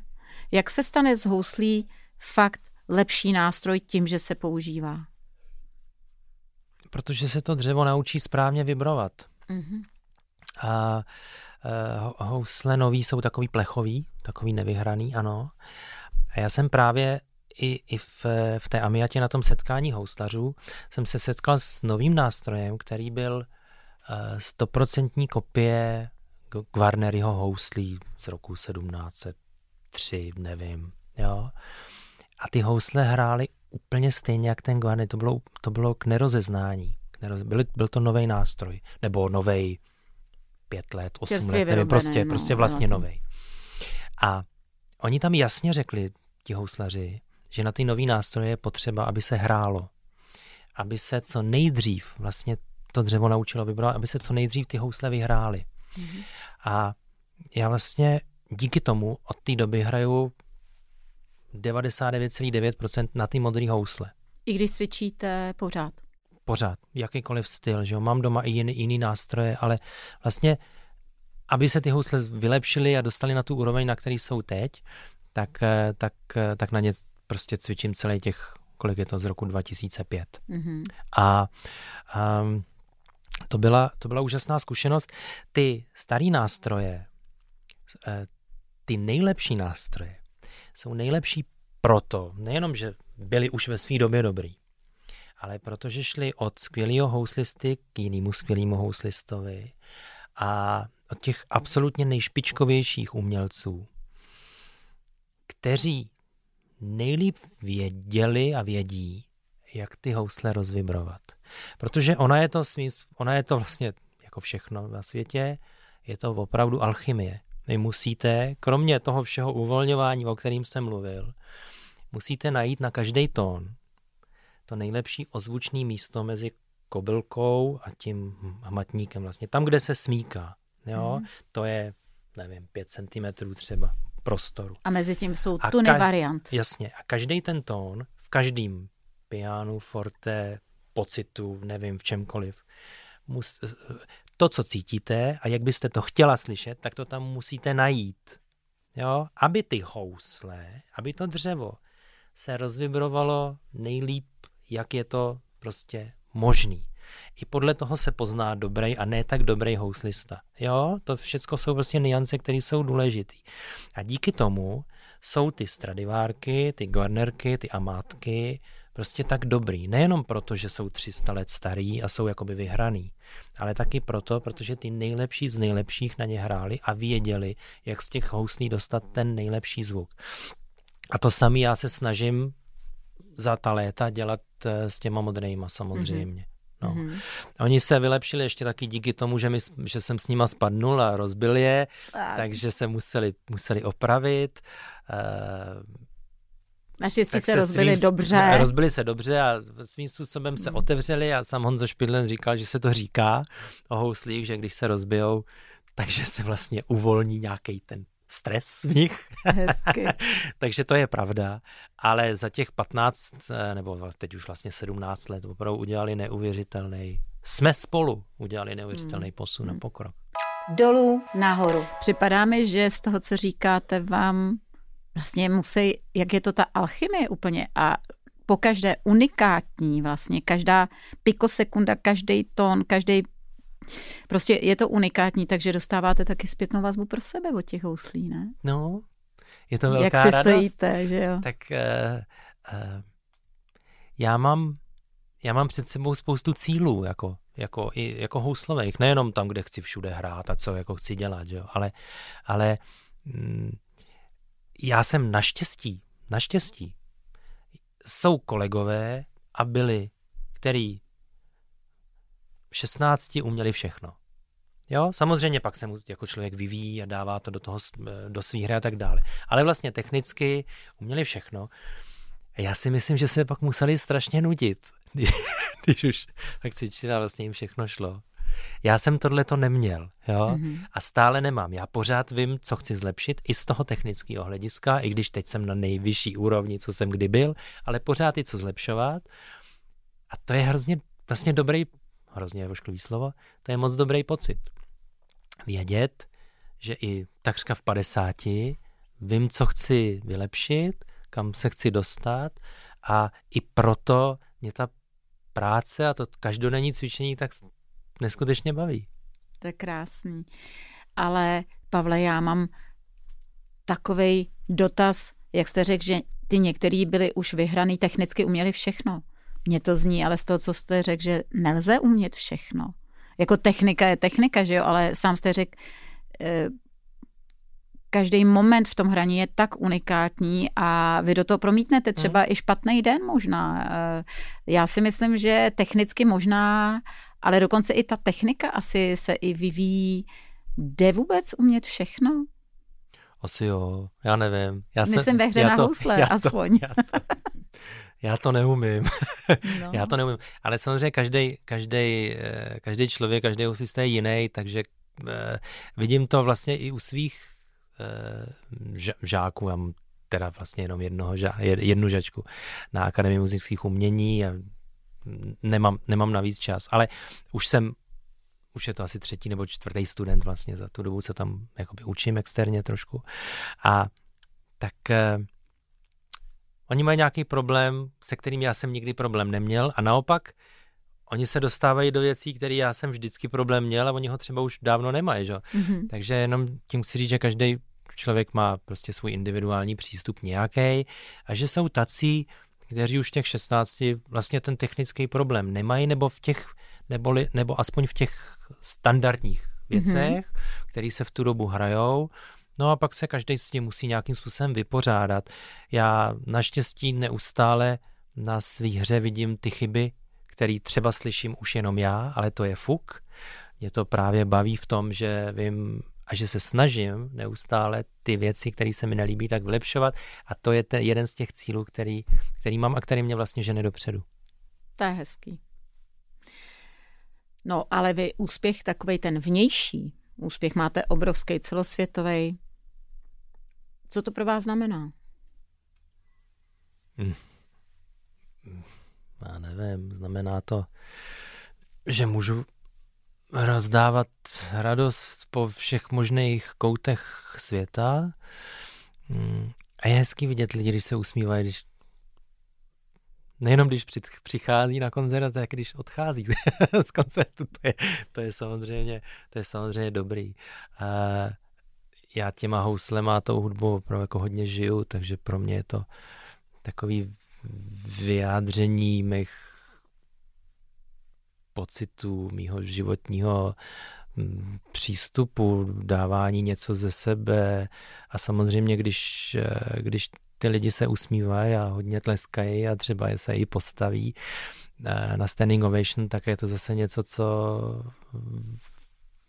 Jak se stane z houslí fakt lepší nástroj tím, že se používá? Protože se to dřevo naučí správně vibrovat. Mm-hmm. A uh, housle nový jsou takový plechový, takový nevyhraný, ano. A já jsem právě i, i v, v té Amiatě na tom setkání houslařů jsem se setkal s novým nástrojem, který byl stoprocentní uh, kopie Guarneryho houslí z roku 1703, nevím, jo. A ty housle hrály úplně stejně jak ten Guarny, to bylo, to bylo k nerozeznání. K neroze, byl, byl to nový nástroj, nebo nový pět let, osm Čerstvě let, nevím, prostě, no, prostě vlastně nový. A oni tam jasně řekli, ti houslaři, že na ty nový nástroje je potřeba, aby se hrálo. Aby se co nejdřív vlastně to dřevo naučilo vybrat, aby se co nejdřív ty housle vyhrály. Mm-hmm. A já vlastně díky tomu od té doby hraju 99,9% na ty modré housle. I když cvičíte pořád? Pořád, jakýkoliv styl, že jo? Mám doma i jiný, jiný nástroje, ale vlastně, aby se ty housle vylepšily a dostali na tu úroveň, na který jsou teď, tak, eh, tak, eh, tak na ně prostě cvičím celý těch, kolik je to z roku 2005. Mm-hmm. A um, to, byla, to byla úžasná zkušenost. Ty starý nástroje, eh, ty nejlepší nástroje, jsou nejlepší proto, nejenom, že byli už ve své době dobrý, ale protože šli od skvělého houslisty k jinému skvělému houslistovi a od těch absolutně nejšpičkovějších umělců, kteří nejlíp věděli a vědí, jak ty housle rozvibrovat. Protože ona je to, ona je to vlastně jako všechno na světě, je to opravdu alchymie. Vy musíte, kromě toho všeho uvolňování, o kterým jsem mluvil, musíte najít na každý tón to nejlepší ozvučné místo mezi kobylkou a tím hmatníkem vlastně. Tam, kde se smíká. Jo? Mm. To je, nevím, 5 cm třeba prostoru. A mezi tím jsou a tuny ka- variant. Jasně. A každý ten tón v každém pianu, forte, pocitu, nevím, v čemkoliv, mus, to, co cítíte a jak byste to chtěla slyšet, tak to tam musíte najít. Jo? Aby ty housle, aby to dřevo se rozvibrovalo nejlíp, jak je to prostě možný. I podle toho se pozná dobrý a ne tak dobrý houslista. Jo, to všechno jsou prostě niance, které jsou důležité. A díky tomu jsou ty stradivárky, ty gornerky, ty amátky prostě tak dobrý. Nejenom proto, že jsou 300 let starý a jsou jakoby vyhraný, ale taky proto, protože ty nejlepší z nejlepších na ně hráli a věděli, jak z těch houslí dostat ten nejlepší zvuk. A to samý já se snažím za ta léta dělat eh, s těma modrýma samozřejmě. Mm-hmm. No. Mm-hmm. Oni se vylepšili ještě taky díky tomu, že, my, že jsem s nima spadnul a rozbil je, tak. takže se museli, museli opravit. Uh, Naštěstí se rozbili svým, dobře. Rozbili se dobře a svým způsobem se hmm. otevřeli a sám Honzo Špidlen říkal, že se to říká o houslích, že když se rozbijou, takže se vlastně uvolní nějaký ten stres v nich. [LAUGHS] takže to je pravda, ale za těch 15 eh, nebo teď už vlastně 17 let opravdu udělali neuvěřitelný, jsme spolu udělali neuvěřitelný hmm. posun hmm. a pokrok. Dolů, nahoru. Připadá mi, že z toho, co říkáte, vám vlastně musí, jak je to ta alchymie úplně a po každé unikátní vlastně, každá pikosekunda, každý tón, každý Prostě je to unikátní, takže dostáváte taky zpětnou vazbu pro sebe od těch houslí, ne? No, je to velká Jak si radost. stojíte, že jo? Tak uh, uh, já mám já mám před sebou spoustu cílů, jako, jako, i, jako houslových, nejenom tam, kde chci všude hrát a co jako chci dělat, že jo? ale, ale mm, já jsem naštěstí, naštěstí, jsou kolegové a byli, který v 16 uměli všechno. Jo, samozřejmě pak se mu jako člověk vyvíjí a dává to do toho, do svých hry a tak dále. Ale vlastně technicky uměli všechno. Já si myslím, že se pak museli strašně nudit, [LAUGHS] když, když už tak cvičili a vlastně jim všechno šlo. Já jsem tohle to neměl, jo, mm-hmm. a stále nemám. Já pořád vím, co chci zlepšit, i z toho technického hlediska, i když teď jsem na nejvyšší úrovni, co jsem kdy byl, ale pořád i co zlepšovat. A to je hrozně vlastně dobrý, hrozně vošklivý slovo, to je moc dobrý pocit. Vědět, že i takřka v 50 vím, co chci vylepšit, kam se chci dostat a i proto mě ta práce a to každodenní cvičení tak neskutečně baví. To je krásný. Ale Pavle, já mám takový dotaz, jak jste řekl, že ty některý byli už vyhraný, technicky uměli všechno. Mně to zní, ale z toho, co jste řekl, že nelze umět všechno. Jako technika je technika, že jo, ale sám jste řekl, eh, každý moment v tom hraní je tak unikátní a vy do toho promítnete třeba hmm. i špatný den možná. Eh, já si myslím, že technicky možná, ale dokonce i ta technika asi se i vyvíjí. Jde vůbec umět všechno? Asi jo, já nevím. Já Myslím jsem, ve hře na to, housle, [LAUGHS] já aspoň. já, to, já to neumím. [LAUGHS] No. já to neumím. Ale samozřejmě každý, každý, eh, každý člověk, každý housista je jiný, takže eh, vidím to vlastně i u svých žáků, já mám teda vlastně jenom jednoho, žá, jednu žačku na Akademii muzických umění a nemám, nemám navíc čas, ale už jsem už je to asi třetí nebo čtvrtý student vlastně za tu dobu, co tam jakoby učím externě trošku. A tak eh, oni mají nějaký problém, se kterým já jsem nikdy problém neměl a naopak oni se dostávají do věcí, které já jsem vždycky problém měl a oni ho třeba už dávno nemají, že? Mm-hmm. Takže jenom tím chci říct, že každý člověk má prostě svůj individuální přístup nějaký a že jsou tací, kteří už v těch 16 vlastně ten technický problém nemají, nebo v těch, neboli, nebo aspoň v těch standardních věcech, mm-hmm. které se v tu dobu hrajou, No a pak se každý s tím musí nějakým způsobem vypořádat. Já naštěstí neustále na svý hře vidím ty chyby, které třeba slyším už jenom já, ale to je fuk. Mě to právě baví v tom, že vím, a že se snažím neustále ty věci, které se mi nelíbí, tak vylepšovat a to je ten jeden z těch cílů, který, který mám a který mě vlastně žene dopředu. To je hezký. No, ale vy úspěch takový ten vnější, úspěch máte obrovský celosvětový. Co to pro vás znamená? Hmm. Já nevím, znamená to, že můžu rozdávat radost po všech možných koutech světa. Mm, a je hezký vidět lidi, když se usmívají, když nejenom když přichází na koncert, tak když odchází [LAUGHS] z koncertu, to je, to je, samozřejmě, to je samozřejmě dobrý. Já těma houslema a tou hudbou opravdu jako hodně žiju, takže pro mě je to takový vyjádření mých pocitů, mýho životního mm, přístupu, dávání něco ze sebe a samozřejmě, když, eh, když ty lidi se usmívají a hodně tleskají a třeba se i postaví eh, na standing ovation, tak je to zase něco, co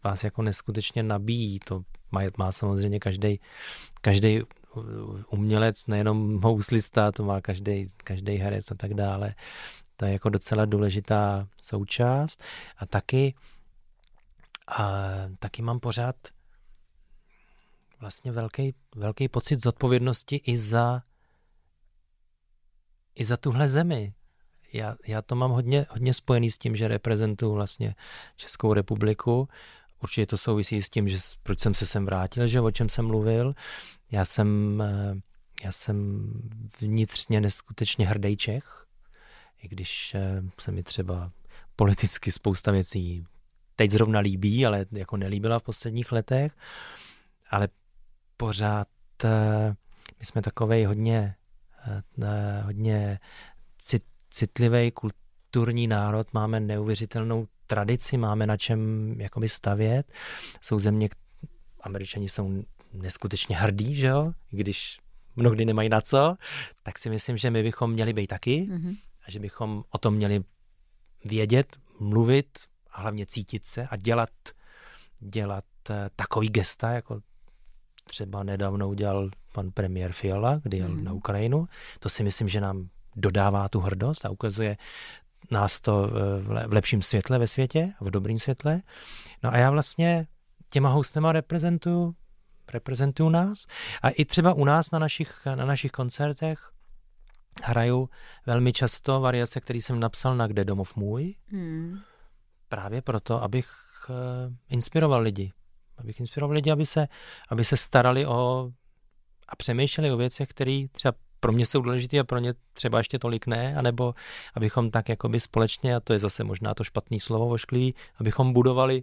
vás jako neskutečně nabíjí. To má, má samozřejmě každý každý umělec, nejenom houslista, to má každý každý herec a tak dále. To je jako docela důležitá součást. A taky, a taky mám pořád vlastně velký, velký pocit zodpovědnosti i za, i za tuhle zemi. Já, já to mám hodně, hodně spojený s tím, že reprezentuju vlastně Českou republiku. Určitě to souvisí s tím, že proč jsem se sem vrátil, že o čem jsem mluvil. Já jsem, já jsem vnitřně neskutečně hrdý Čech i když eh, se mi třeba politicky spousta věcí teď zrovna líbí, ale jako nelíbila v posledních letech, ale pořád eh, my jsme takovej hodně, eh, hodně cit, citlivý kulturní národ, máme neuvěřitelnou tradici, máme na čem jakoby stavět. Jsou země, američani jsou neskutečně hrdí, že jo? když mnohdy nemají na co, tak si myslím, že my bychom měli být taky mm-hmm. A že bychom o tom měli vědět, mluvit a hlavně cítit se a dělat, dělat eh, takový gesta, jako třeba nedávno udělal pan premiér Fiala, kdy jel mm. na Ukrajinu. To si myslím, že nám dodává tu hrdost a ukazuje nás to eh, v lepším světle ve světě, v dobrým světle. No a já vlastně těma hostema reprezentuju, reprezentuju nás a i třeba u nás na našich, na našich koncertech hraju velmi často variace, které jsem napsal na Kde domov můj, hmm. právě proto, abych uh, inspiroval lidi. Abych inspiroval lidi, aby se, aby se starali o a přemýšleli o věcech, které třeba pro mě jsou důležité a pro ně třeba ještě tolik ne, anebo abychom tak jakoby společně, a to je zase možná to špatný slovo vošklivý, abychom budovali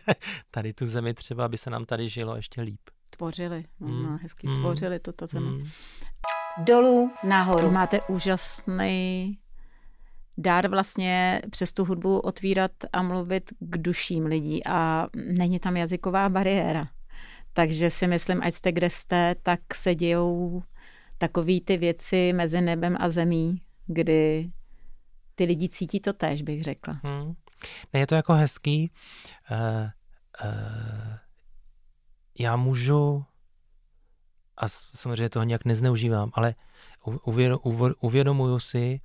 [LAUGHS] tady tu zemi třeba, aby se nám tady žilo ještě líp. Tvořili, mm. no, hezky mm. tvořili tuto zemi. Mm. Dolů nahoru. Máte úžasný dár vlastně přes tu hudbu otvírat a mluvit k duším lidí a není tam jazyková bariéra. Takže si myslím, ať jste kde jste, tak se dějou takový ty věci mezi nebem a zemí, kdy ty lidi cítí to též, bych řekla. Hmm. Ne, je to jako hezký. Uh, uh, já můžu, a samozřejmě toho nějak nezneužívám, ale uvědomuju si,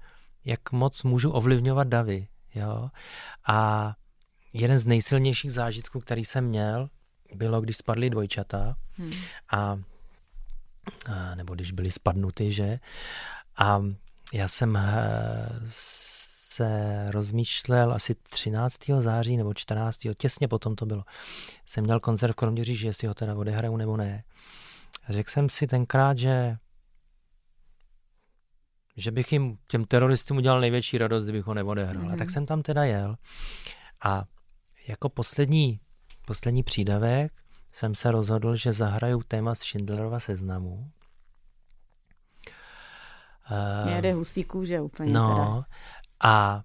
jak moc můžu ovlivňovat davy. Jo? A jeden z nejsilnějších zážitků, který jsem měl, bylo, když spadly dvojčata hmm. a nebo když byly spadnuty, že? A já jsem eh, se rozmýšlel asi 13. září nebo 14. těsně potom to bylo. Jsem měl koncert v Kroměříži, jestli ho teda odehraju nebo ne. Řekl jsem si tenkrát, že že bych jim, těm teroristům udělal největší radost, kdybych ho neodehrál. Mm-hmm. A tak mhm. jsem tam teda jel. A jako poslední, poslední přídavek jsem se rozhodl, že zahraju téma z Schindlerova seznamu. Uh, Jede husí kůže úplně. No teda. a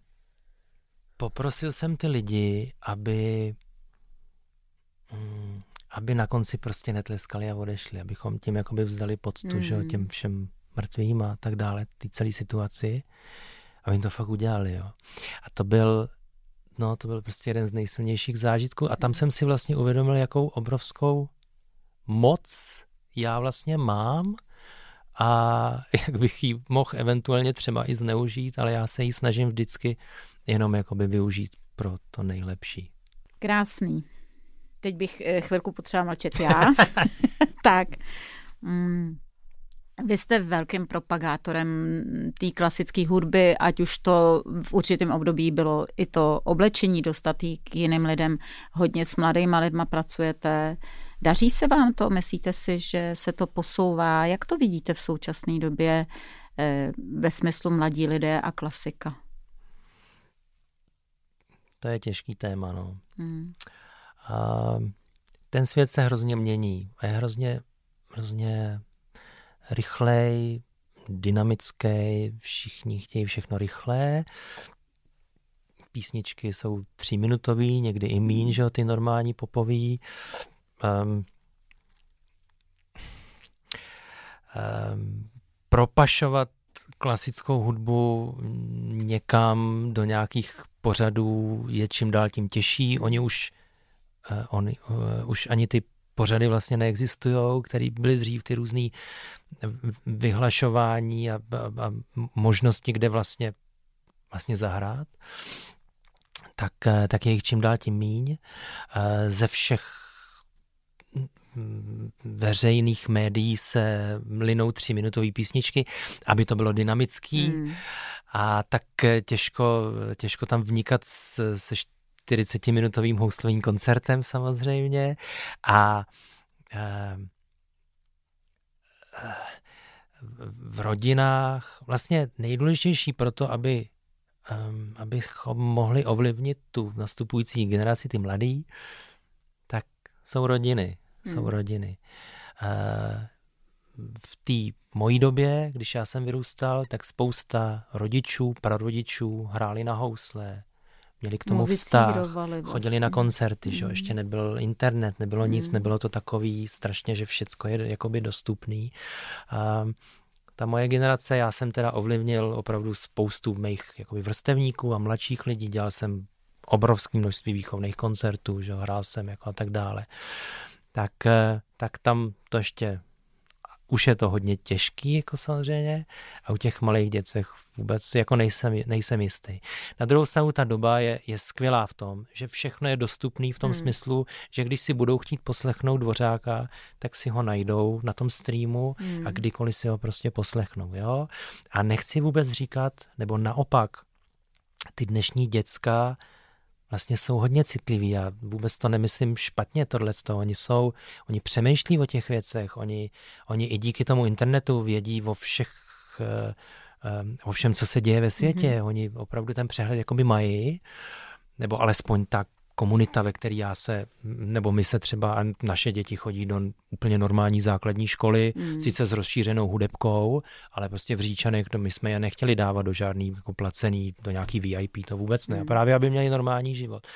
poprosil jsem ty lidi, aby mm, aby na konci prostě netleskali a odešli, abychom tím jakoby vzdali poctu, mm. že, těm všem mrtvým a tak dále, ty celé situaci. A oni to fakt udělali, jo. A to byl no, to byl prostě jeden z nejsilnějších zážitků a tam jsem si vlastně uvědomil, jakou obrovskou moc já vlastně mám a [LAUGHS] jak bych ji mohl eventuálně třeba i zneužít, ale já se ji snažím vždycky jenom jakoby využít pro to nejlepší. Krásný. Teď bych eh, chvilku potřeba mlčet já. [LAUGHS] [LAUGHS] tak. Mm. Vy jste velkým propagátorem té klasické hudby, ať už to v určitém období bylo i to oblečení dostatý k jiným lidem. Hodně s mladýma lidma pracujete. Daří se vám to? Myslíte si, že se to posouvá? Jak to vidíte v současné době eh, ve smyslu mladí lidé a klasika? To je těžký téma, no. Hmm. A ten svět se hrozně mění a je hrozně, hrozně rychlej, dynamický, všichni chtějí všechno rychlé. Písničky jsou tříminutový, někdy i míň, že ty normální popový. Um, um, propašovat klasickou hudbu někam do nějakých pořadů je čím dál tím těžší. Oni už, uh, oni, uh, už ani ty pořady vlastně neexistují, které byly dřív ty různé vyhlašování a, a, a možnosti, kde vlastně, vlastně zahrát, tak, tak je jich čím dál tím míň. Ze všech veřejných médií se linou tříminutové písničky, aby to bylo dynamický hmm. a tak těžko, těžko tam vnikat se, se 40-minutovým houslovým koncertem samozřejmě a uh, v rodinách vlastně nejdůležitější pro to, aby, um, abychom mohli ovlivnit tu nastupující generaci, ty mladý, tak jsou rodiny. Hmm. Jsou rodiny. Uh, v té mojí době, když já jsem vyrůstal, tak spousta rodičů, prarodičů hráli na housle, měli k tomu vztah, vycírovali chodili na vlastně. koncerty, že? jo, Mm. ještě nebyl internet, nebylo nic, Mm. nebylo to takový strašně, že všecko je jakoby dostupný. A ta moje generace, já jsem teda ovlivnil opravdu spoustu mých jakoby vrstevníků a mladších lidí, dělal jsem obrovské množství výchovných koncertů, že jo, hrál jsem jako a tak dále. Tak, eh, tak tam to ještě už je to hodně těžký, jako samozřejmě, a u těch malých děcech vůbec jako nejsem, nejsem jistý. Na druhou stranu ta doba je, je skvělá v tom, že všechno je dostupný v tom hmm. smyslu, že když si budou chtít poslechnout dvořáka, tak si ho najdou na tom streamu Hmm. a kdykoliv si ho prostě poslechnou, jo. A nechci vůbec říkat, nebo naopak, ty dnešní děcka vlastně jsou hodně citliví. Já vůbec to nemyslím špatně tohleto. Oni jsou, oni přemýšlí o těch věcech, oni, oni i díky tomu internetu vědí o všech, eh, eh, o všem, co se děje ve světě. Mhm. Mm-hmm. Oni opravdu ten přehled jakoby mají, nebo alespoň ta komunita, ve které já se, nebo my se třeba, naše děti chodí do úplně normální základní školy, Mm. sice s rozšířenou hudebkou, ale prostě v Říčanech, to my jsme je nechtěli dávat do žádný jako placený, do nějaký VIP, to vůbec ne. Mm. Právě, aby měli normální život.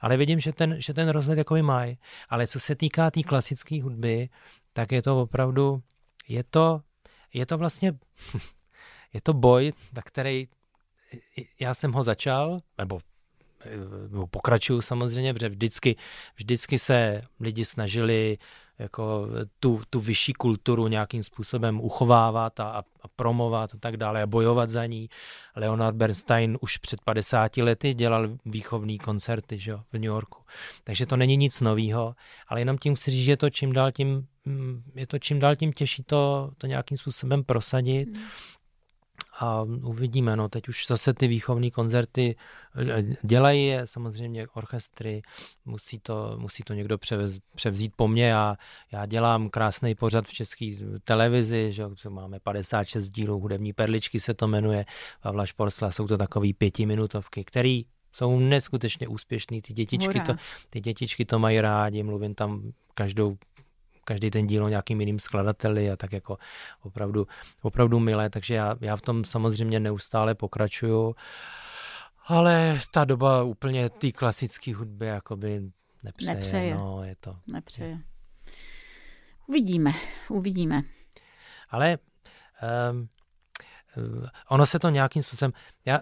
Ale vidím, že ten, že ten rozhled jako mají. Ale co se týká té tý klasické hudby, tak je to opravdu, je to, je to vlastně, [LAUGHS] je to boj, na který já jsem ho začal, nebo nebo pokračuju samozřejmě, protože vždycky, vždycky se lidi snažili jako tu, tu vyšší kulturu nějakým způsobem uchovávat a, a promovat a tak dále a bojovat za ní. Leonard Bernstein už před 50 lety dělal výchovný koncerty že v New Yorku. Takže to není nic nového, ale jenom tím chci říct, že je to čím dál tím, mm, je to čím dál tím těžší to, to nějakým způsobem prosadit. Hmm. A uvidíme, no teď už zase ty výchovní koncerty eh, dělají je samozřejmě orchestry, musí to, musí to někdo převez, převzít po mně. A já dělám krásný pořad v české televizi, že máme 56 dílů, hudební perličky se to jmenuje, Pavla Šporsla, jsou to takový pětiminutovky, který jsou neskutečně úspěšný, ty dětičky, to, ty dětičky to mají rádi, mluvím tam každou každý ten díl o nějakým jiným skladateli a tak jako opravdu, opravdu milé, takže já, já v tom samozřejmě neustále pokračuju, ale ta doba úplně té klasické hudby jakoby nepřeje, Nepřeje. no, je to. Nepřeje. Uvidíme, uvidíme. Ale um, ono se to nějakým způsobem, já,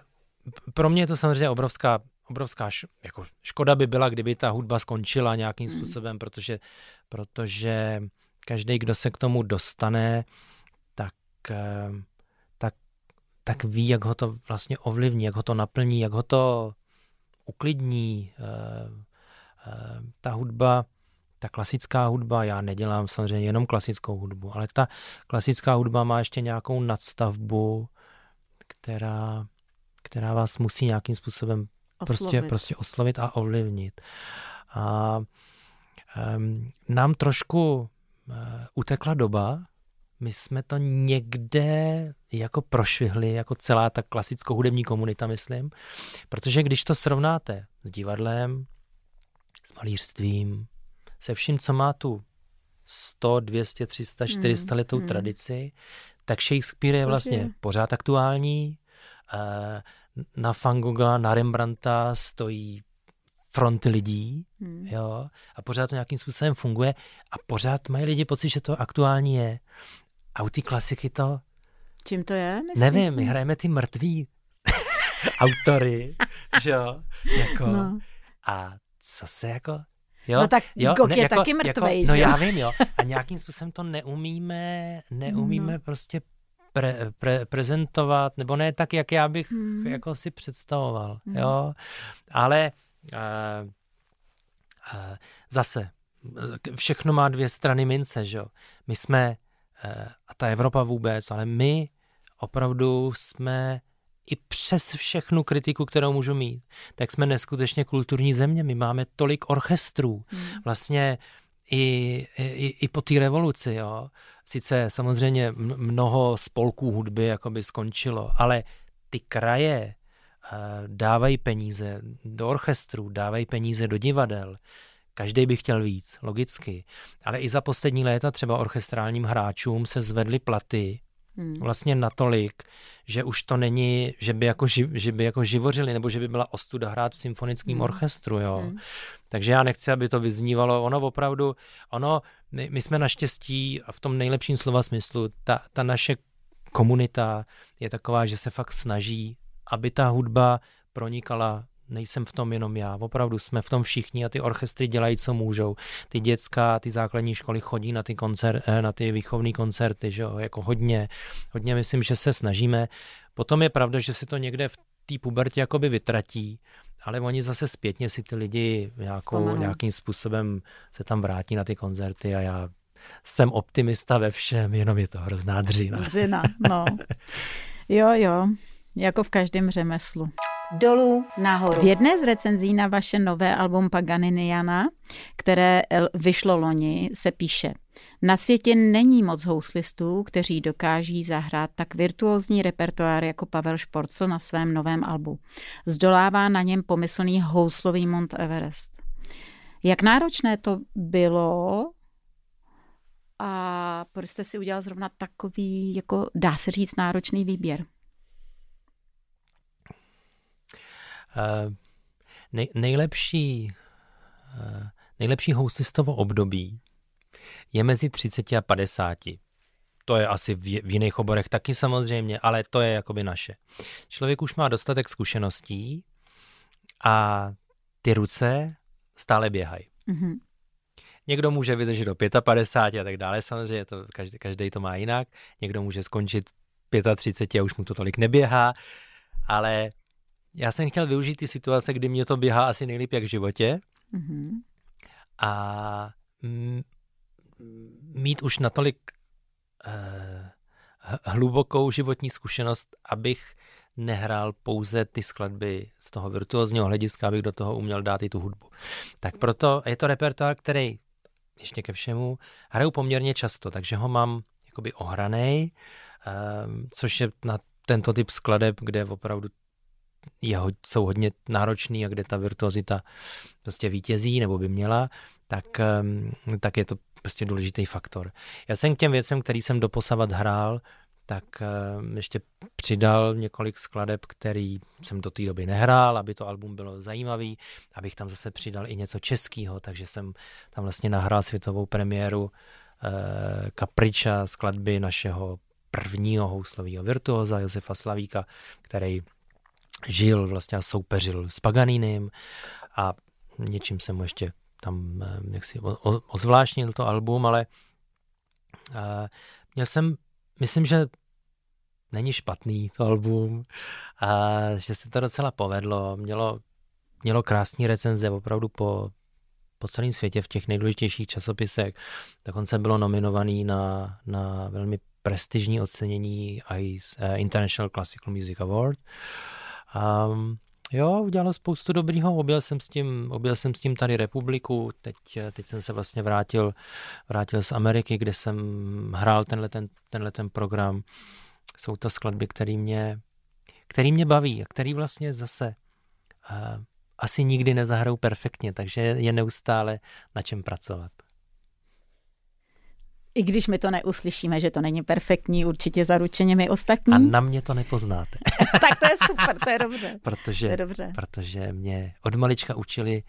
pro mě je to samozřejmě obrovská obrovská š, jako škoda by byla, kdyby ta hudba skončila nějakým Hmm. způsobem, protože, protože každý, kdo se k tomu dostane, tak, eh, tak, tak ví, jak ho to vlastně ovlivní, jak ho to naplní, jak ho to uklidní. Eh, eh, Ta hudba, ta klasická hudba, já nedělám samozřejmě jenom klasickou hudbu, ale ta klasická hudba má ještě nějakou nadstavbu, která, která vás musí nějakým způsobem Oslovit. prostě oslovit a ovlivnit. A um, nám trošku uh, utekla doba, my jsme to někde jako prošvihli, jako celá ta klasickou hudební komunita, myslím, protože když to srovnáte s divadlem, s malířstvím, se vším, co má tu 100, 200, 300, 400 letou hmm. tradici, tak Shakespeare je vlastně je. pořád aktuální, uh, na Van Gogha, na Rembrandta stojí fronty lidí, Hmm. jo, a pořád to nějakým způsobem funguje a pořád mají lidi pocit, že to aktuální je. A u té klasiky to, Čím to je? Myslíte? nevím, my hrajeme ty mrtví [LAUGHS] autory, že jo, jako, No. a co se jako, jo, No tak jo, Gok je taky jako, mrtvej, No že jo? já vím, jo, a nějakým způsobem to neumíme, neumíme No. prostě pre, pre, prezentovat, nebo ne tak, jak já bych Hmm. jako si představoval, Hmm. jo, ale uh, uh, zase, eh, všechno má dvě strany mince, že jo, my jsme, uh, a ta Evropa vůbec, ale my opravdu jsme i přes všechnu kritiku, kterou můžu mít, tak jsme neskutečně kulturní země. My máme tolik orchestrů. Hmm. Vlastně i, i, i po té revoluci, jo. Sice samozřejmě mnoho spolků hudby jakoby skončilo, ale ty kraje uh, dávají peníze do orchestrů, dávají peníze do divadel. Každý by chtěl víc, logicky. Ale i za poslední léta třeba orchestrálním hráčům se zvedly platy, hmm. vlastně natolik, že už to není, že by jako, živ, že by jako živořili, nebo že by byla ostuda hrát v symfonickém hmm. orchestru, jo. Hmm. Takže já nechci, aby to vyznívalo. Ono opravdu, ono, my, my jsme naštěstí a v tom nejlepším slova smyslu, ta, ta naše komunita je taková, že se fakt snaží, aby ta hudba pronikala nejsem v tom jenom já, opravdu jsme v tom všichni a ty orchestry dělají, co můžou. Ty dětská, ty základní školy chodí na ty, koncert, eh, na ty výchovné koncerty, že jo, jako hodně, hodně myslím, že se snažíme. Potom je pravda, že se to někde v té pubertě jakoby vytratí, ale oni zase zpětně si ty lidi nějakou, nějakým způsobem se tam vrátí na ty koncerty a já jsem optimista ve všem, jenom je to hrozná dřina. Dřina, no. [LAUGHS] Jo, jo, jako v každém řemeslu dolů nahoru. V jedné z recenzí na vaše nové album Paganiniana, které vyšlo loni, se píše Na světě není moc houslistů, kteří dokáží zahrát tak virtuózní repertoár jako Pavel Šporcl na svém novém albu. Zdolává na něm pomyslný houslový Mount Everest. Jak náročné to bylo a proč jste si udělal zrovna takový, jako dá se říct, náročný výběr? Eh, nej, nejlepší, eh, nejlepší housistovo období je mezi 30 a 50. To je asi v, v jiných oborech taky samozřejmě, ale to je jakoby naše. Člověk už má dostatek zkušeností a ty ruce stále běhají. Mm-hmm. Někdo může vydržet do 55 a tak dále, samozřejmě, to, každý, každý to má jinak. Někdo může skončit 35 a už mu to tolik neběhá, ale já jsem chtěl využít ty situace, kdy mě to běhá asi nejlíp jak v životě mm-hmm. a mít už natolik uh, hlubokou životní zkušenost, abych nehrál pouze ty skladby z toho virtuózního hlediska, abych do toho uměl dát i tu hudbu. Tak proto je to repertoár, který ještě ke všemu hraju poměrně často, takže ho mám jakoby ohranej, um, což je na tento typ skladeb, kde opravdu je, jsou hodně náročný a kde ta virtuozita prostě vítězí nebo by měla, tak, tak je to prostě důležitý faktor. Já jsem k těm věcem, který jsem doposavat hrál, tak ještě přidal několik skladeb, který jsem do té doby nehrál, aby to album bylo zajímavý, abych tam zase přidal i něco českého, takže jsem tam vlastně nahrál světovou premiéru eh, Kapriča skladby našeho prvního houslového virtuóza Josefa Slavíka, který žil vlastně a soupeřil s Paganinem a něčím jsem mu ještě tam eh, jak si ozvláštnil to album, ale uh, měl jsem, myslím, že není špatný to album a že se to docela povedlo. Mělo, mělo krásné recenze opravdu po, po celém světě v těch nejdůležitějších časopisech. Dokonce bylo nominovaný na, na velmi prestižní ocenění ICE, uh, International Classical Music Award. Uh, Um, jo, udělal spoustu dobrýho, objel jsem s tím, objel jsem s tím tady republiku, teď, teď jsem se vlastně vrátil, vrátil z Ameriky, kde jsem hrál tenhle ten, tenhle ten program. Jsou to skladby, které mě, který mě baví a který vlastně zase uh, asi nikdy nezahrajou perfektně, takže je neustále na čem pracovat. I když my to neuslyšíme, že to není perfektní, určitě zaručeně my ostatní. A na mě to nepoznáte. [LAUGHS] tak to je super, to je dobře. protože, to je dobře. protože mě od malička učili,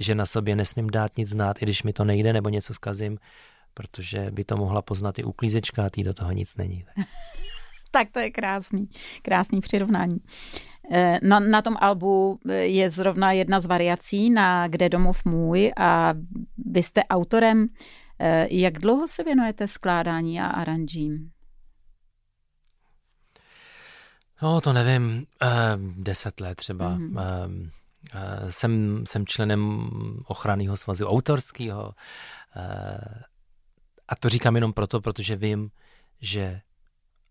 že na sobě nesmím dát nic znát, i když mi to nejde nebo něco zkazím, protože by to mohla poznat i uklízečka a tý do toho nic není. [LAUGHS] tak to je krásný, krásný přirovnání. Eh, na, na tom albu eh, je zrovna jedna z variací na Kde domov můj a vy jste autorem jak dlouho se věnujete skládání a aranžím? No, to nevím, eh, deset let třeba. Mm-hmm. Jsem, jsem členem ochranného svazu autorského. A to říkám jenom proto, protože vím, že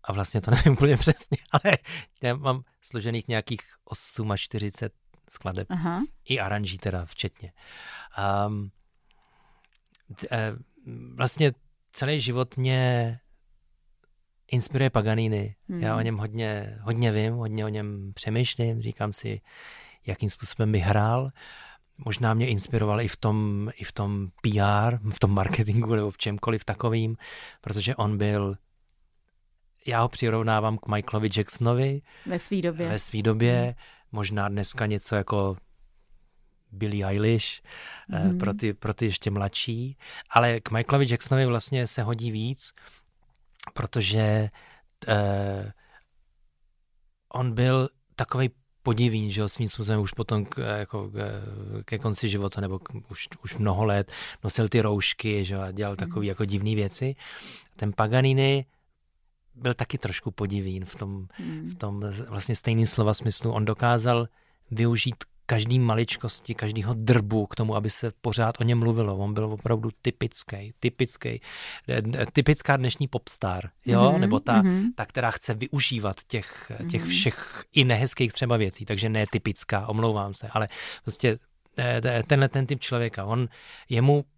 a vlastně to [LAUGHS] nevím úplně přesně, ale já mám složených nějakých 8 až 40 skladeb. Aha. I aranží teda včetně. Um, vlastně celý život mě inspiruje Paganini. Hmm. Já o něm hodně, hodně vím, hodně o něm přemýšlím, říkám si, jakým způsobem by hrál. Možná mě inspiroval i v tom, i v tom PR, v tom marketingu nebo v čemkoliv takovým, protože on byl já ho přirovnávám k Michaelovi Jacksonovi. Ve své době. Ve své době. Hmm. Možná dneska něco jako Billie Eilish hmm. pro, ty, pro ty ještě mladší. Ale k Michaelovi Jacksonovi vlastně se hodí víc, protože eh, on byl takový podivín, že jo, svým způsobem už potom k, jako ke konci života, nebo k, už, už mnoho let nosil ty roušky, že jo, a dělal takové mm. jako divné věci. Ten Paganini byl taky trošku podivín v tom, mm. v tom vlastně stejným slova smyslu. On dokázal využít každý maličkosti, každýho drbu k tomu, aby se pořád o něm mluvilo. On byl opravdu typický, typický, typická dnešní popstar, jo, mm-hmm, nebo ta, mm-hmm. ta, která chce využívat těch, těch mm-hmm. všech i nehezkých třeba věcí, takže ne typická, omlouvám se, ale prostě eh, tenhle ten typ člověka, on, jemu Eh,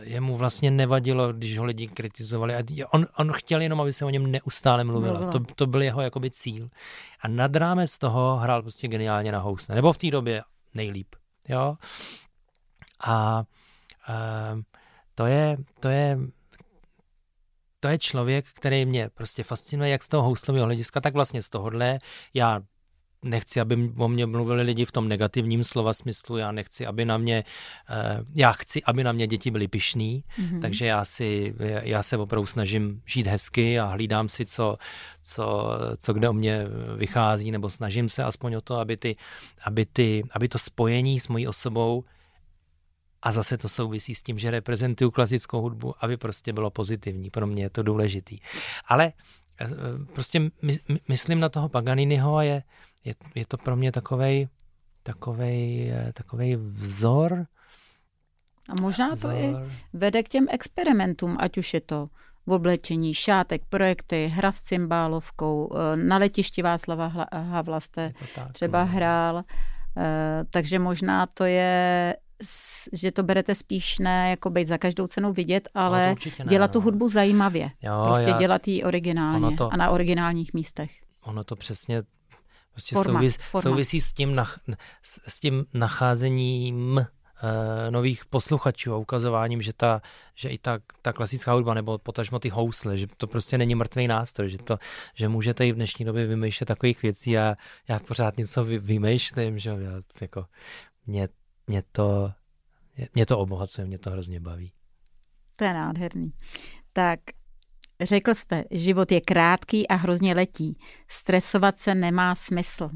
jemu vlastně nevadilo, když ho lidi kritizovali. On, on chtěl jenom, aby se o něm neustále mluvilo. To, to byl jeho jakoby cíl. A nad rámec toho hrál prostě geniálně na housle. Nebo v té době nejlíp. Jo? A uh, to je, to je to je člověk, který mě prostě fascinuje, jak z toho houslového hlediska, tak vlastně z tohohle. Já nechci, aby o mě mluvili lidi v tom negativním slova smyslu, já nechci, aby na mě, eh, já chci, aby na mě děti byly pišný, mm-hmm. takže já si, já se opravdu snažím žít hezky a hlídám si, co, co, co kde o mě vychází, nebo snažím se aspoň o to, aby, ty, aby, ty, aby to spojení s mojí osobou a zase to souvisí s tím, že reprezentuju klasickou hudbu, aby prostě bylo pozitivní. Pro mě je to důležitý. Ale eh, prostě my, myslím na toho Paganiniho a je, je, je to pro mě takovej, takovej, eh, takovej vzor. A možná vzor. to i vede k těm experimentům, ať už je to v oblečení, šátek, projekty, hra s cymbálovkou, eh, na letišti Václava Havla jste tak, třeba no. hrál, eh, takže možná to je že to berete spíš ne jako být za každou cenu vidět, no, ale no, ne, dělat no. tu hudbu zajímavě. Jo, prostě já, dělat ji originálně to, a na originálních místech. Ono to přesně Prostě forma, souvis, forma. souvisí s tím, nach, s, tím nacházením uh, nových posluchačů a ukazováním, že, ta, že i ta, ta klasická hudba nebo potažmo ty housle, že to prostě není mrtvý nástroj, že, to, že můžete i v dnešní době vymýšlet takových věcí a já pořád něco vy, vymýšlím, že já, jako, mě, mě, to, mě to obohacuje, mě to hrozně baví. To je nádherný. Tak Řekl jste, život je krátký a hrozně letí. Stresovat se nemá smysl.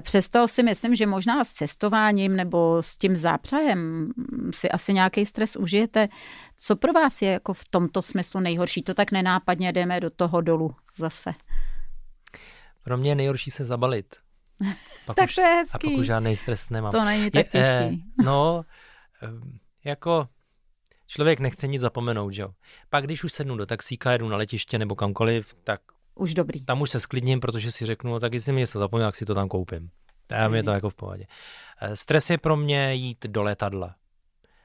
Přesto si myslím, že možná s cestováním nebo s tím zápřahem si asi nějaký stres užijete. Co pro vás je jako v tomto smyslu nejhorší? To tak nenápadně jdeme do toho dolu zase. Pro mě je nejhorší se zabalit. [LAUGHS] Pak tak už, to je hezký. A pokud žádný stres nemám. To není tak těžký. Je, eh, no, jako člověk nechce nic zapomenout, že jo. Pak když už sednu do taxíka, jedu na letiště nebo kamkoliv, tak už dobrý. Tam už se sklidním, protože si řeknu, no, tak jestli mi něco zapomněl, tak si to tam koupím. Tam je to jako v pohodě. Eh, stres je pro mě jít do letadla.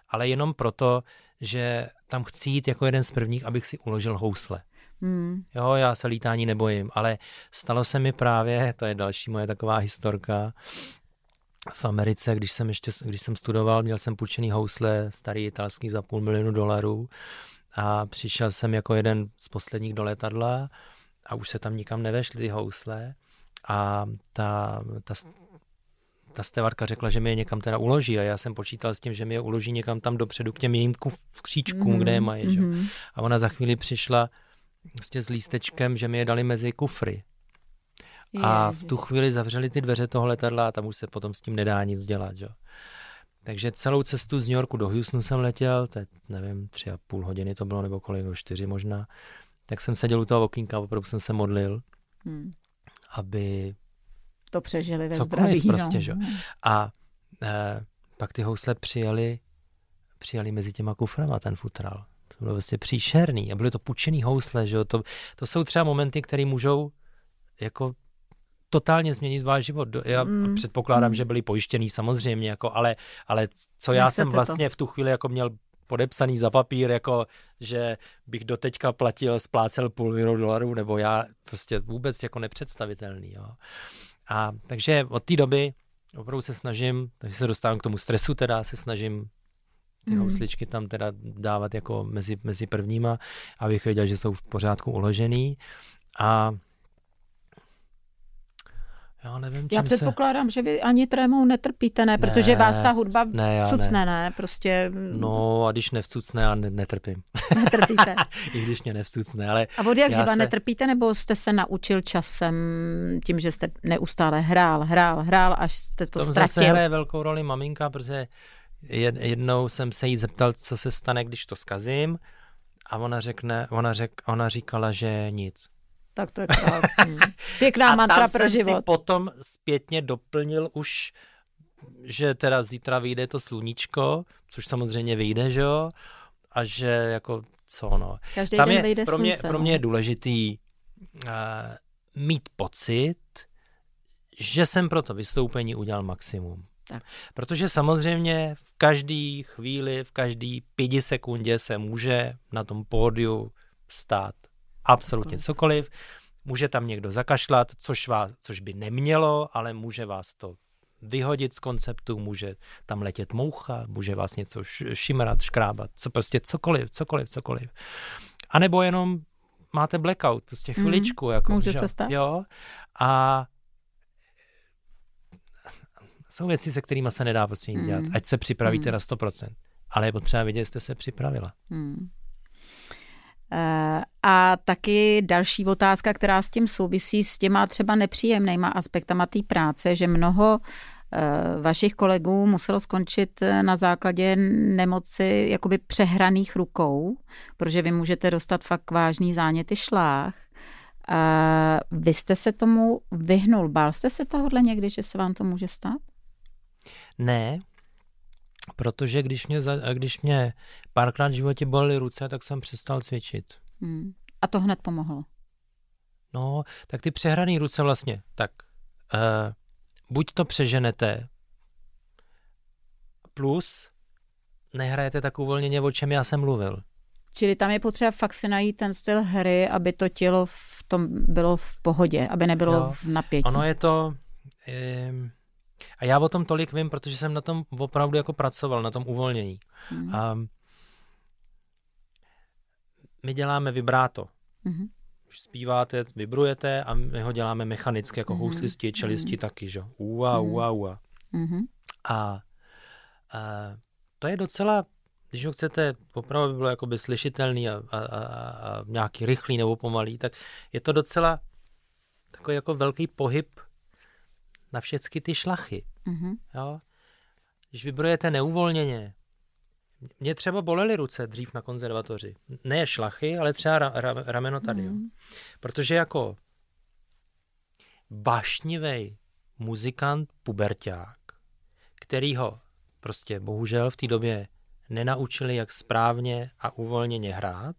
Ale jenom proto, že tam chci jít jako jeden z prvních, abych si uložil housle. Hmm. Jo, já se lítání nebojím, ale stalo se mi právě, to je další moje taková historka, v Americe, když jsem ještě, když jsem studoval, měl jsem půjčený housle, starý italský za půl milionu dolarů a přišel jsem jako jeden z posledních do letadla a už se tam nikam nevešly ty housle a ta, ta, ta stevarka řekla, že mi je někam teda uloží a já jsem počítal s tím, že mi je uloží někam tam dopředu k těm jejím kříčkům, mm-hmm. kde je mají. Mm-hmm. A ona za chvíli přišla prostě s lístečkem, že mi je dali mezi kufry. A v tu chvíli zavřeli ty dveře toho letadla a tam už se potom s tím nedá nic dělat. Že? Takže celou cestu z New Yorku do Houstonu jsem letěl, je, nevím, tři a půl hodiny to bylo, nebo kolik, nebo čtyři možná. Tak jsem seděl u toho okýnka, opravdu jsem se modlil, hmm. aby to přežili ve zdraví. prostě, no. že? A e, pak ty housle přijeli, přijeli mezi těma kuframa ten futral. To bylo vlastně příšerný a byly to pučený housle, že? To, to jsou třeba momenty, které můžou jako totálně změnit váš život. Já mm. předpokládám, mm. že byli pojištěný samozřejmě, jako, ale, ale co já jsem vlastně to? v tu chvíli jako měl podepsaný za papír, jako že bych doteďka platil, splácel půl milionu dolarů, nebo já prostě vůbec jako nepředstavitelný. Jo. A takže od té doby opravdu se snažím, takže se dostávám k tomu stresu, teda se snažím ty hmm. housličky tam teda dávat jako mezi, mezi prvníma, abych věděl, že jsou v pořádku uložený. A já nevím, Já předpokládám, se... že vy ani trémou netrpíte, ne? Protože ne, vás ta hudba ne, vcucne, ne. ne? Prostě... No a když nevcucne, já ne, netrpím. [LAUGHS] Netrpíte. I když mě nevcucne, ale... A od jak živa se... netrpíte, nebo jste se naučil časem tím, že jste neustále hrál, hrál, hrál, až jste to Tom ztratil? zase hraje velkou roli maminka, protože jednou jsem se jí zeptal, co se stane, když to skazím a ona řekne, ona, řek, ona říkala, že nic. Tak to je krásný. Pěkná [LAUGHS] a mantra tam pro jsem život. Si potom zpětně doplnil už, že teda zítra vyjde to sluníčko, což samozřejmě vyjde, že jo, a že jako co no. Každý tam den je, vyjde pro mě, slunce, pro mě je důležitý uh, mít pocit, že jsem pro to vystoupení udělal maximum. Tak. Protože samozřejmě v každé chvíli, v každé pěti sekundě se může na tom pódiu stát absolutně cokoliv. Může tam někdo zakašlat, což, vás, což by nemělo, ale může vás to vyhodit z konceptu, může tam letět moucha, může vás něco šimrat, škrábat, co prostě cokoliv, cokoliv, cokoliv. A nebo jenom máte blackout, prostě mhm. chviličku. Mm, jako, může že, se stát. Jo, a jsou věci, se kterými se nedá prostě nic mm. dělat. Ať se připravíte mm. na 100%. Ale je potřeba vidět, jste se připravila. Mm. A taky další otázka, která s tím souvisí, s těma třeba nepříjemnýma aspektama té práce, že mnoho eh, vašich kolegů muselo skončit eh, na základě nemoci jakoby přehraných rukou, protože vy můžete dostat fakt vážný záněty šlách. A vy jste se tomu vyhnul. Bál jste se tohohle někdy, že se vám to může stát? Ne, protože když mě, když mě párkrát v životě bolely ruce, tak jsem přestal cvičit. Hmm. A to hned pomohlo? No, tak ty přehrané ruce vlastně, tak uh, buď to přeženete, plus nehrajete tak uvolněně, o čem já jsem mluvil. Čili tam je potřeba fakt si najít ten styl hry, aby to tělo v tom bylo v pohodě, aby nebylo jo, v napětí. Ono je to... Je, a já o tom tolik vím, protože jsem na tom opravdu jako pracoval, na tom uvolnění. Hmm. A my děláme vibráto. Hmm. Zpíváte, vibrujete a my ho děláme mechanicky, jako hmm. houslisti, čelisti hmm. taky, že? Ua, hmm. ua, ua. Hmm. A, a to je docela, když ho chcete opravdu by bylo jakoby slyšitelný a, a, a, a nějaký rychlý nebo pomalý, tak je to docela takový jako velký pohyb na všechny ty šlachy. Mm-hmm. Jo? Když vybrojete neuvolněně, mě třeba bolely ruce dřív na konzervatoři. Ne šlachy, ale třeba ra, ra, rameno tady. Mm. Jo. Mhm. Protože jako bašnivý muzikant, puberták, který ho prostě bohužel v té době nenaučili, jak správně a uvolněně hrát,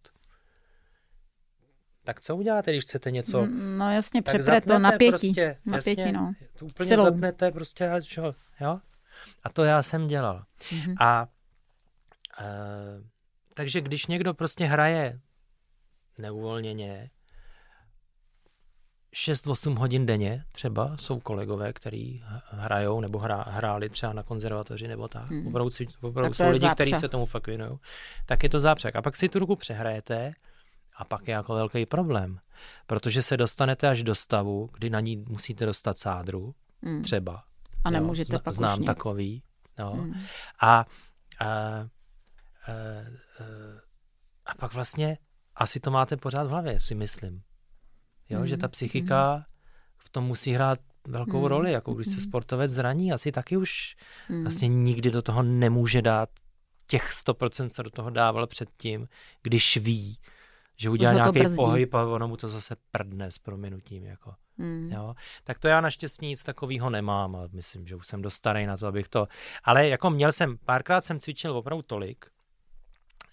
tak co uděláte, když chcete něco? No jasně, přepre to napětí. Prostě, napětí jasně, no. Úplně Silou. zatnete prostě, a čo, jo? A to já jsem dělal. Mm-hmm. A e, takže když někdo prostě hraje neuvolněně 6-8 hodin denně, třeba jsou kolegové, kteří hrajou nebo hra, hráli třeba na konzervatoři nebo tak. Mm. Opravdu, opravdu tak jsou lidi, kteří se tomu fakt věnují. Tak je to zápřek. A pak si tu ruku přehrajete a pak je jako velký problém, protože se dostanete až do stavu, kdy na ní musíte dostat sádru, mm. třeba. A nemůžete jo, pak Znám už nic. takový. Jo. Mm. A, a, a, a pak vlastně asi to máte pořád v hlavě, si myslím. Jo, mm. že ta psychika mm. v tom musí hrát velkou mm. roli, jako když se hmm. sportovec zraní, asi taky už mm. vlastně nikdy do toho nemůže dát těch 100%, co do toho dával předtím, když ví, že udělá nějaký pohyb a ono mu to zase prdne s prominutím. Jako. Mm. Jo? Tak to já naštěstí nic takového nemám a myslím, že už jsem dost starý na to, abych to... Ale jako měl jsem, párkrát jsem cvičil opravdu tolik,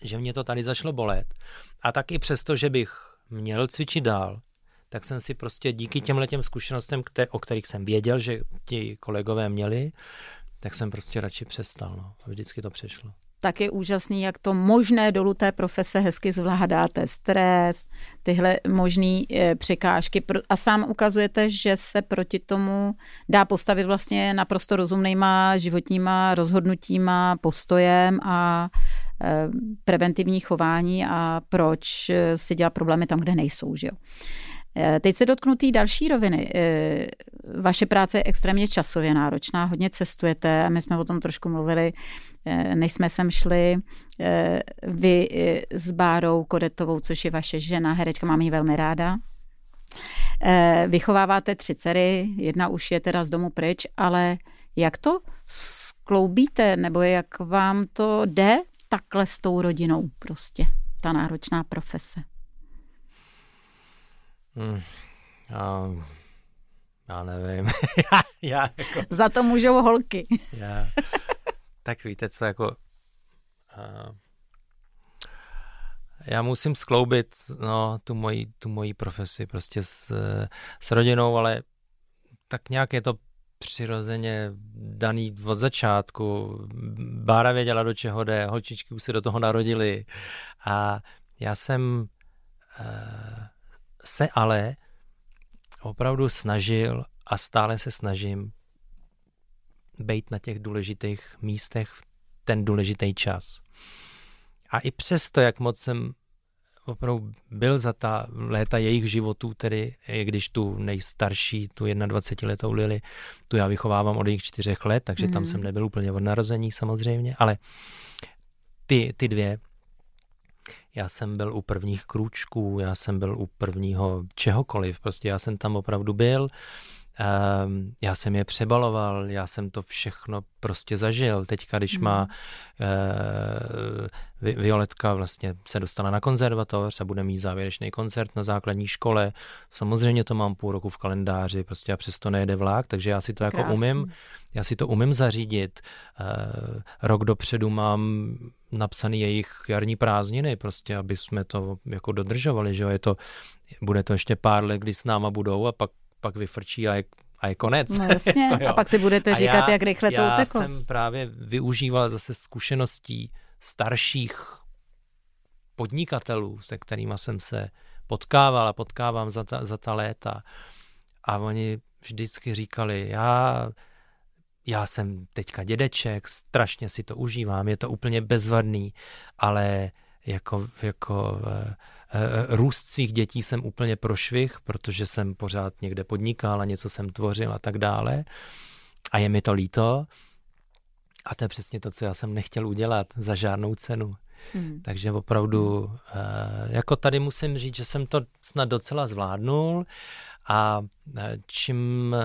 že mě to tady zašlo bolet. A taky přesto, že bych měl cvičit dál, tak jsem si prostě díky těmhle těm zkušenostem, kter- o kterých jsem věděl, že ti kolegové měli, tak jsem prostě radši přestal. No. A vždycky to přešlo. Tak je úžasný, jak to možné dolů té profese hezky zvládáte. Stres, tyhle možné e, překážky. A sám ukazujete, že se proti tomu dá postavit vlastně naprosto rozumnýma životníma rozhodnutíma, postojem a e, preventivní chování a proč e, si dělat problémy tam, kde nejsou. Že jo? Eh, teď se dotknu té další roviny. Eh, vaše práce je extrémně časově náročná, hodně cestujete, my jsme o tom trošku mluvili, eh, než jsme sem šli. Vy s Bárou Kodetovou, což je vaše žena, herečka, mám ji velmi ráda. Vychováváte tři dcery, jedna už je teda z domu pryč, ale jak to skloubíte, nebo jak vám to jde takhle s tou rodinou prostě, ta náročná profese? Hmm, já, já nevím. já, [LAUGHS] já jako, Za to můžou holky. já, tak víte co, jako... Uh, já musím skloubit no, tu, moji, tu moji profesi prostě s, s rodinou, ale tak nějak je to přirozeně daný od začátku. Bára věděla, do čeho jde, holčičky už se do toho narodili a já jsem uh, se ale opravdu snažil a stále se snažím být na těch důležitých místech v ten důležitý čas. A i přesto, jak moc jsem opravdu byl za ta léta jejich životů, tedy když tu nejstarší, tu 21 letou Lili, tu já vychovávám od jejich čtyřech let, takže mm. tam mhm. jsem nebyl úplně od narození samozřejmě, ale ty, ty dvě, já jsem byl u prvních krůčků, já jsem byl u prvního čehokoliv, prostě já jsem tam opravdu byl. Um, já jsem je přebaloval, já jsem to všechno prostě zažil. Teďka, když má uh, Violetka vlastně se dostala na konzervatoř a bude mít závěrečný koncert na základní škole, samozřejmě to mám půl roku v kalendáři, prostě a přesto nejede vlak, takže já si to jako Krásný. umím, já si to umím zařídit. Uh, rok dopředu mám napsaný jejich jarní prázdniny, prostě, aby jsme to jako dodržovali, že jo, je to, bude to ještě pár let, kdy s náma budou a pak, pak vyfrčí a je, a je konec. No [LAUGHS] jasně, jako, a pak si budete říkat, já, jak rychle to uteklo. Já jsem právě využíval zase zkušeností starších podnikatelů, se kterými jsem se potkával a potkávám za ta, za ta léta. A oni vždycky říkali, já já jsem teďka dědeček, strašně si to užívám, je to úplně bezvadný, ale jako, jako uh, růst svých dětí jsem úplně prošvih, protože jsem pořád někde podnikal a něco jsem tvořil a tak dále. A je mi to líto. A to je přesně to, co já jsem nechtěl udělat za žádnou cenu. Hmm. Takže opravdu, uh, jako tady musím říct, že jsem to snad docela zvládnul a čím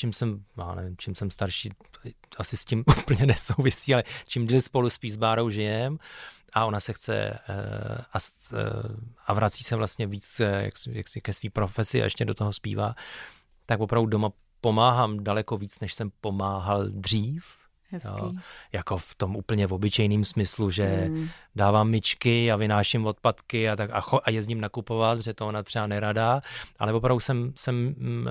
čím jsem, já nevím, čím jsem starší, asi s tím [LAUGHS] úplně nesouvisí, ale čím díl spolu spí s Bárou žijem. A ona se chce uh, a, uh, a vrací se vlastně víc uh, jak, jak si ke své profesi a ještě do toho zpívá, tak opravdu doma pomáhám daleko víc, než jsem pomáhal dřív Jo, jako v tom úplně v obyčejném smyslu, že mm. dávám myčky a vynáším odpadky a, tak, a, cho, a jezdím nakupovat, protože to ona třeba nerada, ale opravdu jsem, jsem, mm,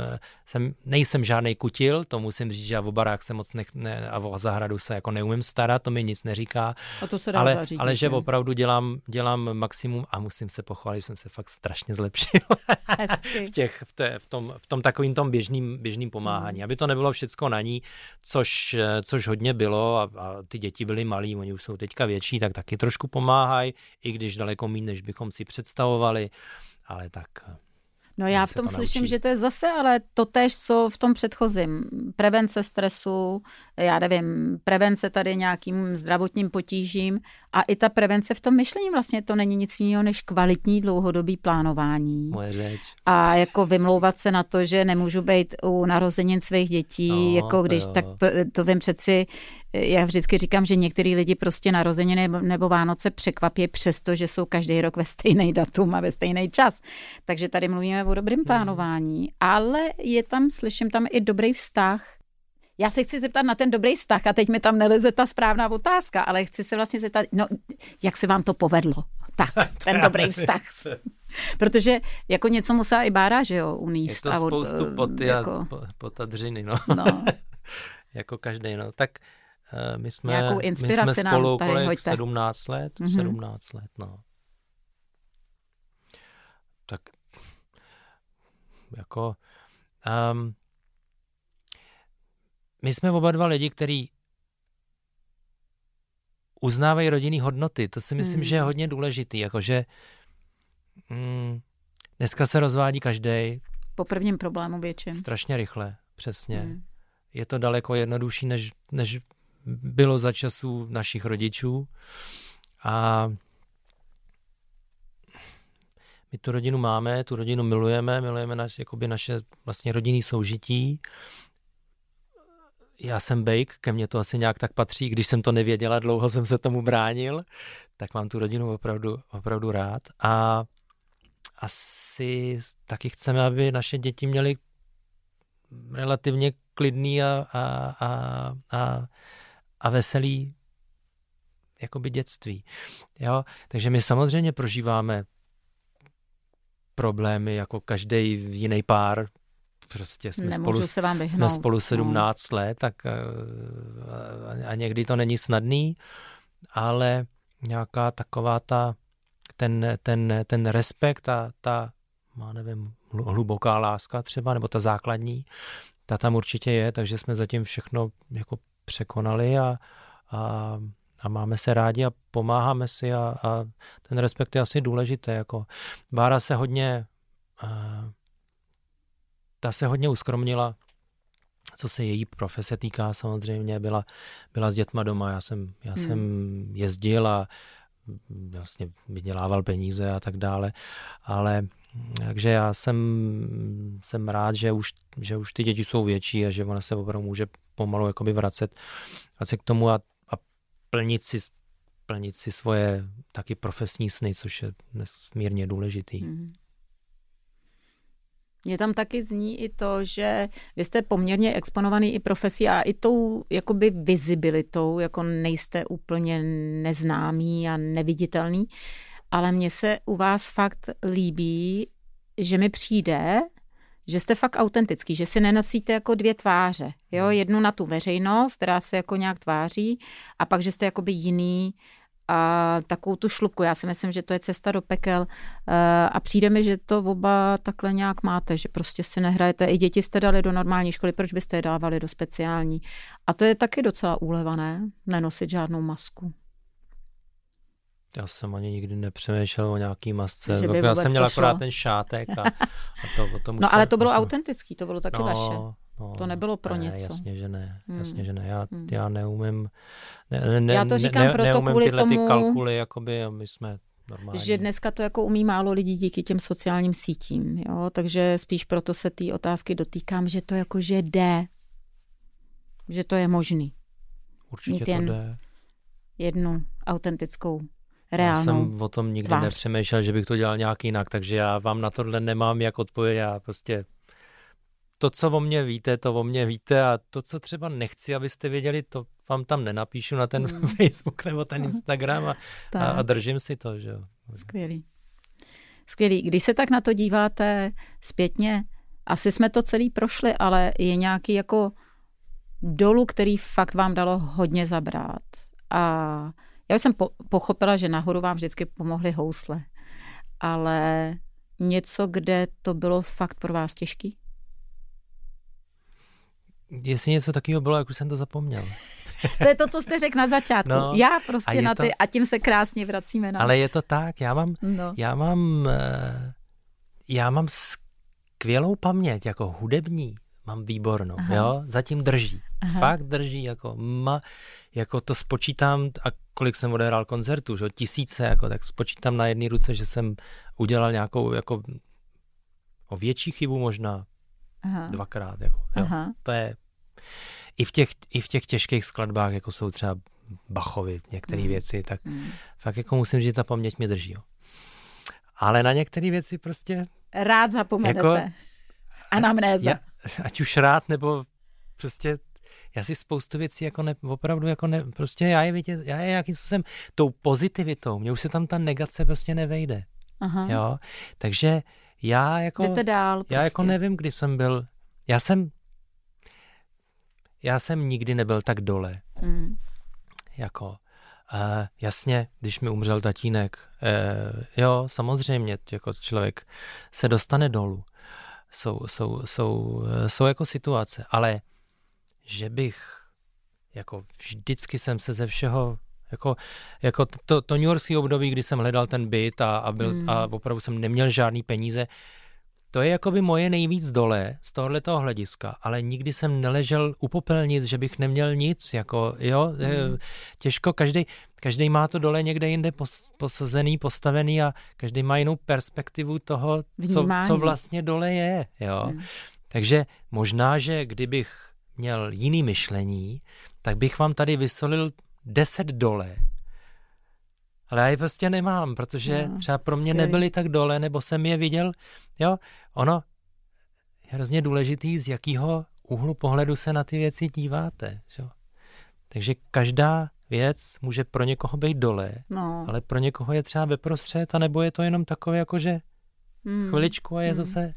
jsem nejsem žádný kutil, to musím říct, že já v barák se moc ne, ne, a o zahradu se jako neumím starat, to mi nic neříká. A to se dá ale, zařídit, ale že opravdu dělám, dělám maximum a musím se pochválit, že jsem se fakt strašně zlepšil [LAUGHS] v, těch, v, té, v, tom, v tom takovým tom běžným, běžným pomáhání, mm. aby to nebylo všecko na ní, což, což hodně hodně bylo a, a ty děti byly malí, oni už jsou teďka větší, tak taky trošku pomáhají, i když daleko méně, než bychom si představovali, ale tak No já v tom slyším, že to je zase ale to tež, co v tom předchozím. Prevence stresu, já nevím, prevence tady nějakým zdravotním potížím a i ta prevence v tom myšlení vlastně to není nic jiného než kvalitní dlouhodobý plánování. Moje řeč. A jako vymlouvat se na to, že nemůžu být u narozenin svých dětí, no, jako když, to tak to vím přeci, já vždycky říkám, že některý lidi prostě narozeniny nebo, Vánoce překvapí přesto, že jsou každý rok ve stejný datum a ve stejný čas. Takže tady mluvíme o dobrém plánování, ale je tam, slyším tam i dobrý vztah já se chci zeptat na ten dobrý vztah a teď mi tam neleze ta správná otázka, ale chci se vlastně zeptat, no, jak se vám to povedlo? Tak, [LAUGHS] ten dobrý vztah. Protože jako něco musela i Bára, že jo, uníst. Je to spoustu poty jako... a potadřiny, no. no. [LAUGHS] jako každý, no. Tak my jsme, Nějakou inspiraci my jsme spolu nám tady kolik, hoďte. 17 let, Mhm. 17 let, no. Tak jako um, my jsme oba dva lidi, kteří uznávají rodinný hodnoty. To si myslím, Hmm. že je hodně důležitý. Jakože mm, dneska se rozvádí každý Po prvním problému větším. strašně rychle, přesně. Hmm. Je to daleko jednodušší, než, než bylo za časů našich rodičů. A my tu rodinu máme, tu rodinu milujeme, milujeme naš, jakoby naše vlastně rodinný soužití. Já jsem bejk, ke mně to asi nějak tak patří, když jsem to nevěděla, dlouho jsem se tomu bránil, tak mám tu rodinu opravdu, opravdu rád. A asi taky chceme, aby naše děti měly relativně klidný a, a, a, a, a veselý jakoby dětství. Jo? Takže my samozřejmě prožíváme problémy jako každý jiný pár. Prostě jsme Nemůžu spolu, se vám vyhnout. jsme spolu no. 17 let, tak eh, a někdy to není snadný, ale nějaká taková ta, ten, ten, ten respekt a ta, má nevím, hluboká láska třeba, nebo ta základní, ta tam určitě je, takže jsme zatím všechno jako překonali a, a, a máme se rádi a pomáháme si a, a ten respekt je asi důležité. Jako Bára se hodně uh, ta se hodně uskromnila, co se její profese týká samozřejmě, byla, byla s dětma doma, já jsem, já Hmm. jsem jezdil a vlastně vydělával peníze a tak dále, ale takže já jsem, jsem rád, že už, že už ty děti jsou větší a že ona se opravdu může pomalu jakoby vracet, vracet k tomu a, a plnit si plnit si svoje taky profesní sny, což je nesmírně důležitý. Mhm. Mě tam taky zní i to, že vy jste poměrně exponovaný i profesí a i tou jakoby vizibilitou, jako nejste úplně neznámý a neviditelný, ale mně se u vás fakt líbí, že mi přijde, že jste fakt autentický, že si nenosíte jako dvě tváře, jo, jednu na tu veřejnost, která se jako nějak tváří a pak, že jste jakoby jiný a takovou tu šlupku. Já si myslím, že to je cesta do pekel eh, a přijde mi, že to oba takhle nějak máte, že prostě si nehrajete. I děti jste dali do normální školy, proč byste je dávali do speciální? A to je taky docela úleva, ne? Nenosit žádnou masku. Já jsem ani nikdy nepřemýšlel o nějaký masce. Že by já jsem měl akorát ten šátek a, a to o tom No ale to bylo jako- autentický, to bylo taky no, vaše. No, To nebylo pro ne, něco. Jasně, že ne. Hmm. Jasně, že ne. Já, Hmm. já neumím, ne, ne, Já to říkám ne, proto kvůli tyhle ty tomu- kalkuly, jakoby, my jsme normální. Že dneska to jako umí málo lidí díky těm sociálním sítím, jo? takže spíš proto se té otázky dotýkám, že to jako, že jde, že to je možný. Určitě mít to jen jde. Jednu autentickou, Já reálnou. jsem o tom nikdy tvář. nepřemýšlel, že bych to dělal nějak jinak, takže já vám na tohle nemám jak odpověď. Já prostě to, co o mě víte, to o mě víte a to, co třeba nechci, abyste věděli, to vám tam nenapíšu na ten Hmm. [LAUGHS] Facebook nebo ten Instagram a, a, a držím si to, že. Skvělý. Skvělý. Když se tak na to díváte zpětně, asi jsme to celý prošli, ale je nějaký jako dolů, který fakt vám dalo hodně zabrat. A já už jsem po- pochopila, že nahoru vám vždycky pomohly housle. Ale něco, kde to bylo fakt pro vás těžký? Jestli něco takového bylo, jak už jsem to zapomněl. To je to, co jste řekl na začátku. No, já prostě na to- ty, a tím se krásně vracíme na... Ale je to tak, já mám, No. já mám, eh, já mám skvělou paměť, jako hudební, mám výbornou, Aha. jo, zatím drží, Aha. fakt drží, jako ma, jako to spočítám, a kolik jsem odehrál koncertů, že tisíce, jako, tak spočítám na jedné ruce, že jsem udělal nějakou, jako, o větší chybu možná Aha. dvakrát, jako, jo. Aha. To je, i v těch, i v těch těžkých skladbách, jako jsou třeba Bachovi některé Hmm. věci, tak Hmm. fakt jako musím říct, že ta paměť mě drží. Jo. Ale na některé věci prostě, Rád zapomenete. Jako- Anamnéza. já, ať už rád, nebo prostě já si spoustu věcí jako ne, opravdu jako ne, prostě já je, víte, já je nějakým způsobem tou pozitivitou, mně už se tam ta negace prostě nevejde, Aha. jo, takže já jako, Jdete dál. Prostě. já jako nevím, kdy jsem byl, já jsem, já jsem nikdy nebyl tak dole, Mm. Jako, uh, jasně, když mi umřel tatínek, uh, jo, samozřejmě, jako člověk se dostane dolů. Jsou, jsou, jsou, jsou jako situace, ale že bych jako vždycky jsem se ze všeho jako, jako to, to New Yorkský období, kdy jsem hledal ten byt a, a, byl, mm. a opravdu jsem neměl žádný peníze, to je jako by moje nejvíc dole z tohoto hlediska, ale nikdy jsem neležel u popelnic, že bych neměl nic, jako jo, mm. těžko, každý, každý má to dole někde jinde pos, posazený, postavený a každý má jinou perspektivu toho, co, co vlastně dole je, jo. Mm. Takže možná, že kdybych měl jiný myšlení, tak bych vám tady vysolil 10 dole. Ale já je prostě nemám, protože no, třeba pro mě skvělý. nebyly tak dole, nebo jsem je viděl, jo, ono je hrozně důležitý, z jakého úhlu pohledu se na ty věci díváte, jo. Takže každá věc může pro někoho být dole, no. ale pro někoho je třeba ve prostřed, nebo je to jenom takové jako, že hmm. chviličku a je hmm. zase...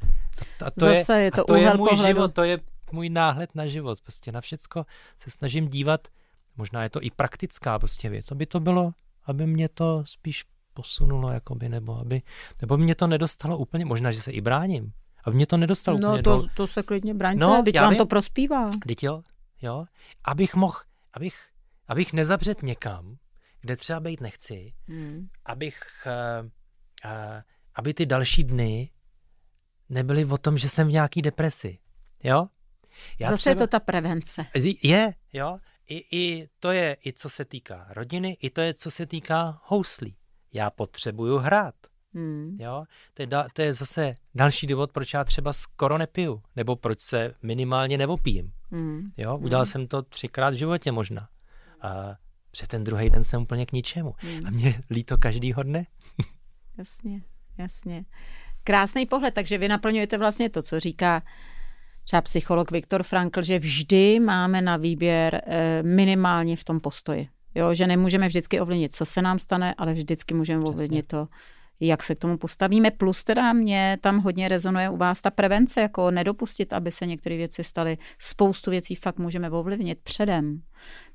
A to zase je, je to, a to je můj pohledu. život, to je můj náhled na život. Prostě na všecko se snažím dívat Možná je to i praktická prostě věc, aby to bylo, aby mě to spíš posunulo, jakoby, nebo aby, nebo mě to nedostalo úplně, možná, že se i bráním, aby mě to nedostalo no, úplně to, dol. to se klidně bráníte, no, teď vám vím, to prospívá. Teď jo, jo, abych mohl, abych, abych nezabřet někam, kde třeba být nechci, hmm. abych, uh, uh, aby ty další dny nebyly o tom, že jsem v nějaký depresi, jo? Já Zase třeba, je to ta prevence. Je, jo i, i to je i co se týká rodiny, i to je co se týká houslí. Já potřebuju hrát. Hmm. Jo? To, je da, to je zase další důvod, proč já třeba skoro nepiju, nebo proč se minimálně nevopím. Hmm. Jo? Udělal hmm. jsem to třikrát v životě možná. A před ten druhý den jsem úplně k ničemu. Hmm. A mě líto každýho dne. jasně, jasně. Krásný pohled, takže vy naplňujete vlastně to, co říká třeba psycholog Viktor Frankl, že vždy máme na výběr eh, minimálně v tom postoji. Jo, že nemůžeme vždycky ovlivnit, co se nám stane, ale vždycky můžeme ovlivnit to, jak se k tomu postavíme. Plus teda mě tam hodně rezonuje u vás ta prevence, jako nedopustit, aby se některé věci staly. Spoustu věcí fakt můžeme ovlivnit předem,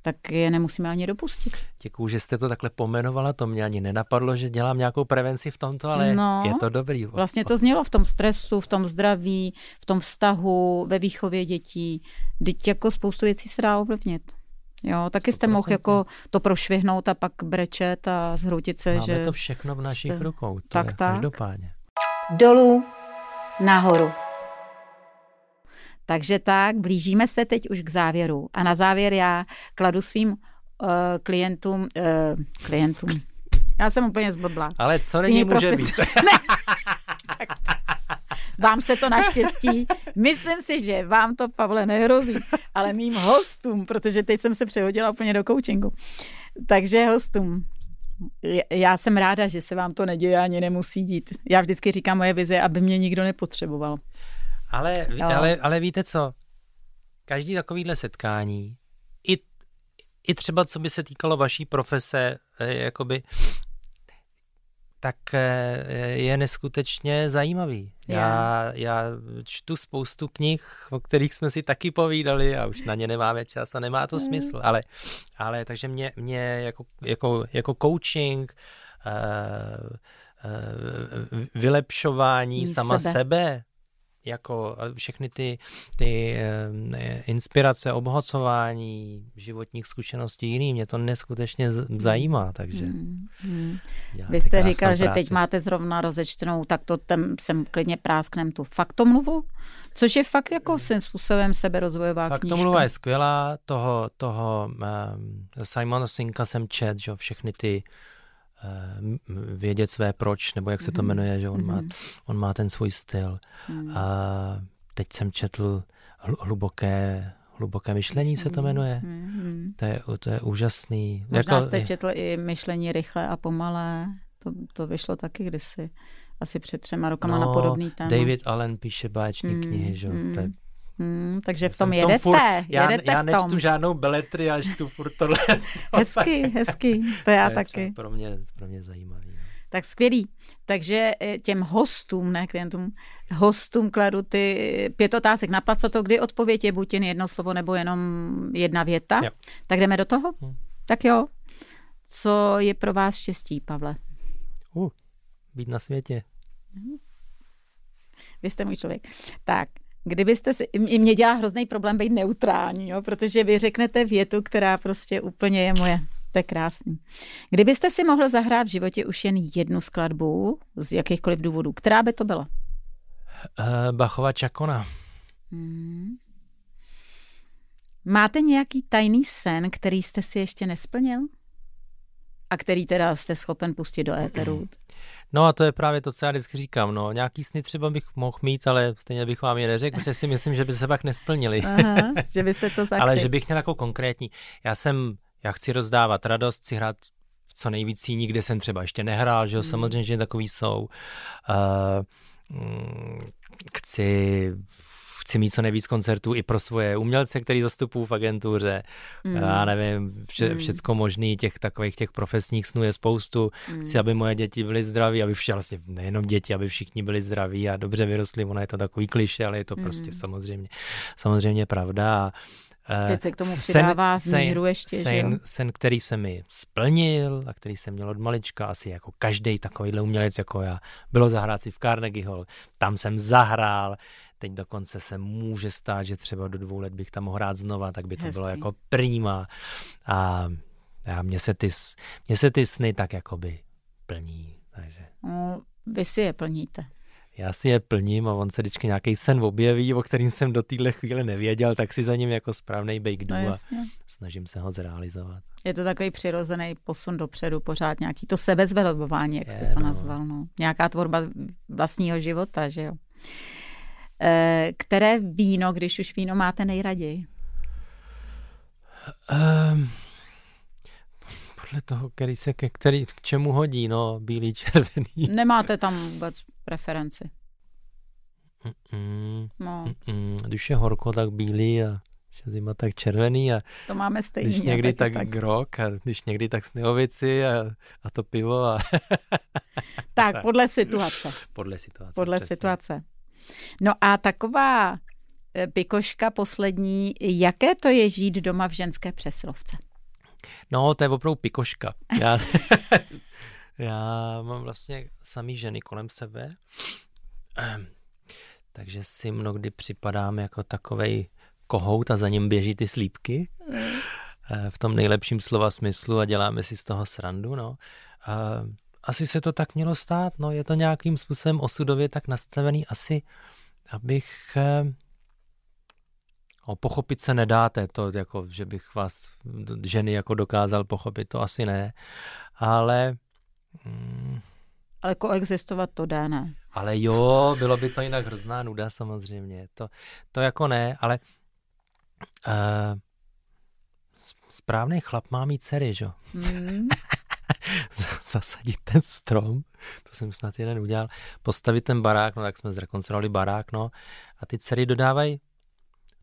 tak je nemusíme ani dopustit. Děkuju, že jste to takhle pomenovala, to mě ani nenapadlo, že dělám nějakou prevenci v tomto, ale no, je to dobrý. Vlastně to znělo v tom stresu, v tom zdraví, v tom vztahu, ve výchově dětí. Teď jako spoustu věcí se dá ovlivnit. Jo, taky jste mohl jako to prošvihnout a pak brečet a zhroutit se, Máme že... to všechno v našich jste... rukou, to tak, je tak. každopádně. Dolů, nahoru. Takže tak, blížíme se teď už k závěru. A na závěr já kladu svým uh, klientům, uh, klientům, já jsem úplně zblblá. Ale co není může být? [LAUGHS] [LAUGHS] Vám se to naštěstí, myslím si, že vám to, Pavle, nehrozí, ale mým hostům, protože teď jsem se přehodila úplně do coachingu. Takže hostům, já jsem ráda, že se vám to neděje ani nemusí dít. Já vždycky říkám moje vize, aby mě nikdo nepotřeboval. Ale, ale, ale víte co? Každý takovýhle setkání, i, i třeba co by se týkalo vaší profese, eh, jakoby tak eh, je neskutečně zajímavý. Já, já čtu spoustu knih, o kterých jsme si taky povídali a už na ně nemáme čas a nemá to mm. smysl, ale, ale takže mě, mě jako, jako, jako coaching, uh, uh, vylepšování sama sebe, sebe jako všechny ty, ty eh, inspirace, obohacování životních zkušeností jiný, mě to neskutečně zajímá, takže... Hmm, hmm. Vy jste říkal, práci. že teď máte zrovna rozečtenou, tak to tam sem klidně prásknem tu faktomluvu, což je fakt jako svým způsobem seberozvojová knížka. Faktomluva je skvělá, toho, toho um, Simona Sinka jsem čet, že všechny ty vědět své proč, nebo jak se to mhm. jmenuje, že on, má, mhm. on má ten svůj styl. Mhm. A teď jsem četl hluboké hluboké myšlení se to jmenuje. To je, to je úžasný. Možná jako, jste četl i myšlení rychle a pomalé. To, to vyšlo taky kdysi. Asi před třema rokama no, na podobný téma. David Allen píše báječní mm, knihy, že? Mm. To je Hmm, takže v tom jedete. Furt, já, jedete já nečtu tom. žádnou beletry, já čtu furt tohle. [LAUGHS] hezky, hezky, to já to taky. Pro mě, pro mě zajímavý. No. Tak skvělý. Takže eh, těm hostům, ne klientům, hostům kladu ty pět otázek na to, kdy odpověď je buď jen jedno slovo nebo jenom jedna věta. Jo. Tak jdeme do toho? Hmm. Tak jo. Co je pro vás štěstí, Pavle? Uh, být na světě. Vy jste můj člověk. Tak, kdybyste si, mě dělá hrozný problém být neutrální, jo, protože vy řeknete větu, která prostě úplně je moje. To je krásný. Kdybyste si mohl zahrát v životě už jen jednu skladbu, z jakýchkoliv důvodů, která by to byla? Uh, Bachova Čakona. Hmm. Máte nějaký tajný sen, který jste si ještě nesplnil? A který teda jste schopen pustit do éteru? No a to je právě to, co já vždycky říkám. No, nějaký sny třeba bych mohl mít, ale stejně bych vám je neřekl, protože si myslím, že by se pak nesplnili. Aha, [LAUGHS] že byste to zakryl. ale že bych měl jako konkrétní. Já jsem, já chci rozdávat radost, chci hrát co nejvíc nikde jsem třeba ještě nehrál, že jo, hmm. samozřejmě, že takový jsou. Uh, chci chci mít co nejvíc koncertů i pro svoje umělce, který zastupují v agentuře. Mm. Já nevím, vše, mm. všecko možný, těch takových těch profesních snů je spoustu. Mm. Chci, aby moje děti byly zdraví, aby vše, vlastně nejenom děti, aby všichni byli zdraví a dobře vyrostli. Ono je to takový kliše, ale je to mm. prostě samozřejmě, samozřejmě pravda. A, eh, Teď se k tomu přidává sen, míru ještě, sen, že jo? sen, který se mi splnil a který jsem měl od malička, asi jako každý takovýhle umělec jako já, bylo zahrát si v Carnegie Hall, tam jsem zahrál, Teď dokonce se může stát, že třeba do dvou let bych tam mohl hrát znova, tak by to Hezky. bylo jako prýma. A, a mně, se ty, mně se ty sny tak jakoby plní. Takže. No, vy si je plníte. Já si je plním a on se vždycky nějaký sen objeví, o kterým jsem do téhle chvíle nevěděl, tak si za ním jako správný bake no, a snažím se ho zrealizovat. Je to takový přirozený posun dopředu, pořád nějaký to sebezvelebování, jak je, jste to no. nazval. No. Nějaká tvorba vlastního života, že jo. Eh, které víno, když už víno máte nejraději? Um, podle toho, který se ke který, k čemu hodí, no, bílý, [LAUGHS] červený. Nemáte tam vůbec preferenci? Mm-mm, no. mm-mm. Když je horko, tak bílý a když je zima, tak červený a to máme stejně. Když někdy tak, tak grok a když někdy tak snehovici a, a to pivo. A tak, [LAUGHS] podle situace. Podle situace. Podle přesně. situace. No a taková e, pikoška poslední, jaké to je žít doma v ženské přeslovce? No, to je opravdu pikoška. Já, [LAUGHS] já mám vlastně samý ženy kolem sebe, takže si mnohdy připadám jako takovej kohout a za ním běží ty slípky. E, v tom nejlepším slova smyslu a děláme si z toho srandu, no. Asi se to tak mělo stát, no je to nějakým způsobem osudově tak nastavený asi, abych eh, o pochopit se nedáte, to jako, že bych vás ženy jako dokázal pochopit, to asi ne, ale mm, ale koexistovat to dá, ne? Ale jo, bylo by to jinak hrozná nuda samozřejmě. To, to jako ne, ale uh, správný chlap má mít dcery, že? Mm. [LAUGHS] zasadit ten strom, to jsem snad jeden udělal, postavit ten barák, no tak jsme zrekonstruovali barák, no a ty dcery dodávají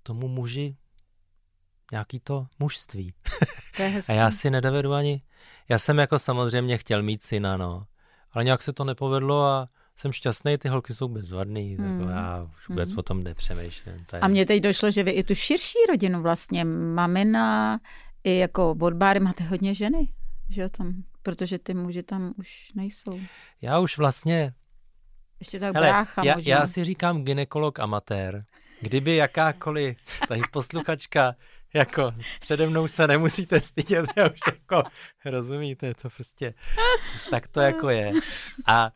tomu muži nějaký to mužství. To [LAUGHS] a já si nedovedu ani, já jsem jako samozřejmě chtěl mít syna, no, ale nějak se to nepovedlo a jsem šťastný, ty holky jsou bezvadný, tak já už vůbec hmm. o tom nepřemýšlím. Je... A mně teď došlo, že vy i tu širší rodinu vlastně, mamina, i jako bodbáry máte hodně ženy, že tam protože ty muži tam už nejsou. Já už vlastně... Ještě tak Hele, brácha já, možná. já si říkám ginekolog amatér. Kdyby jakákoliv tady posluchačka jako přede mnou se nemusíte stydět, [LAUGHS] já už jako rozumíte, to prostě tak to jako je. A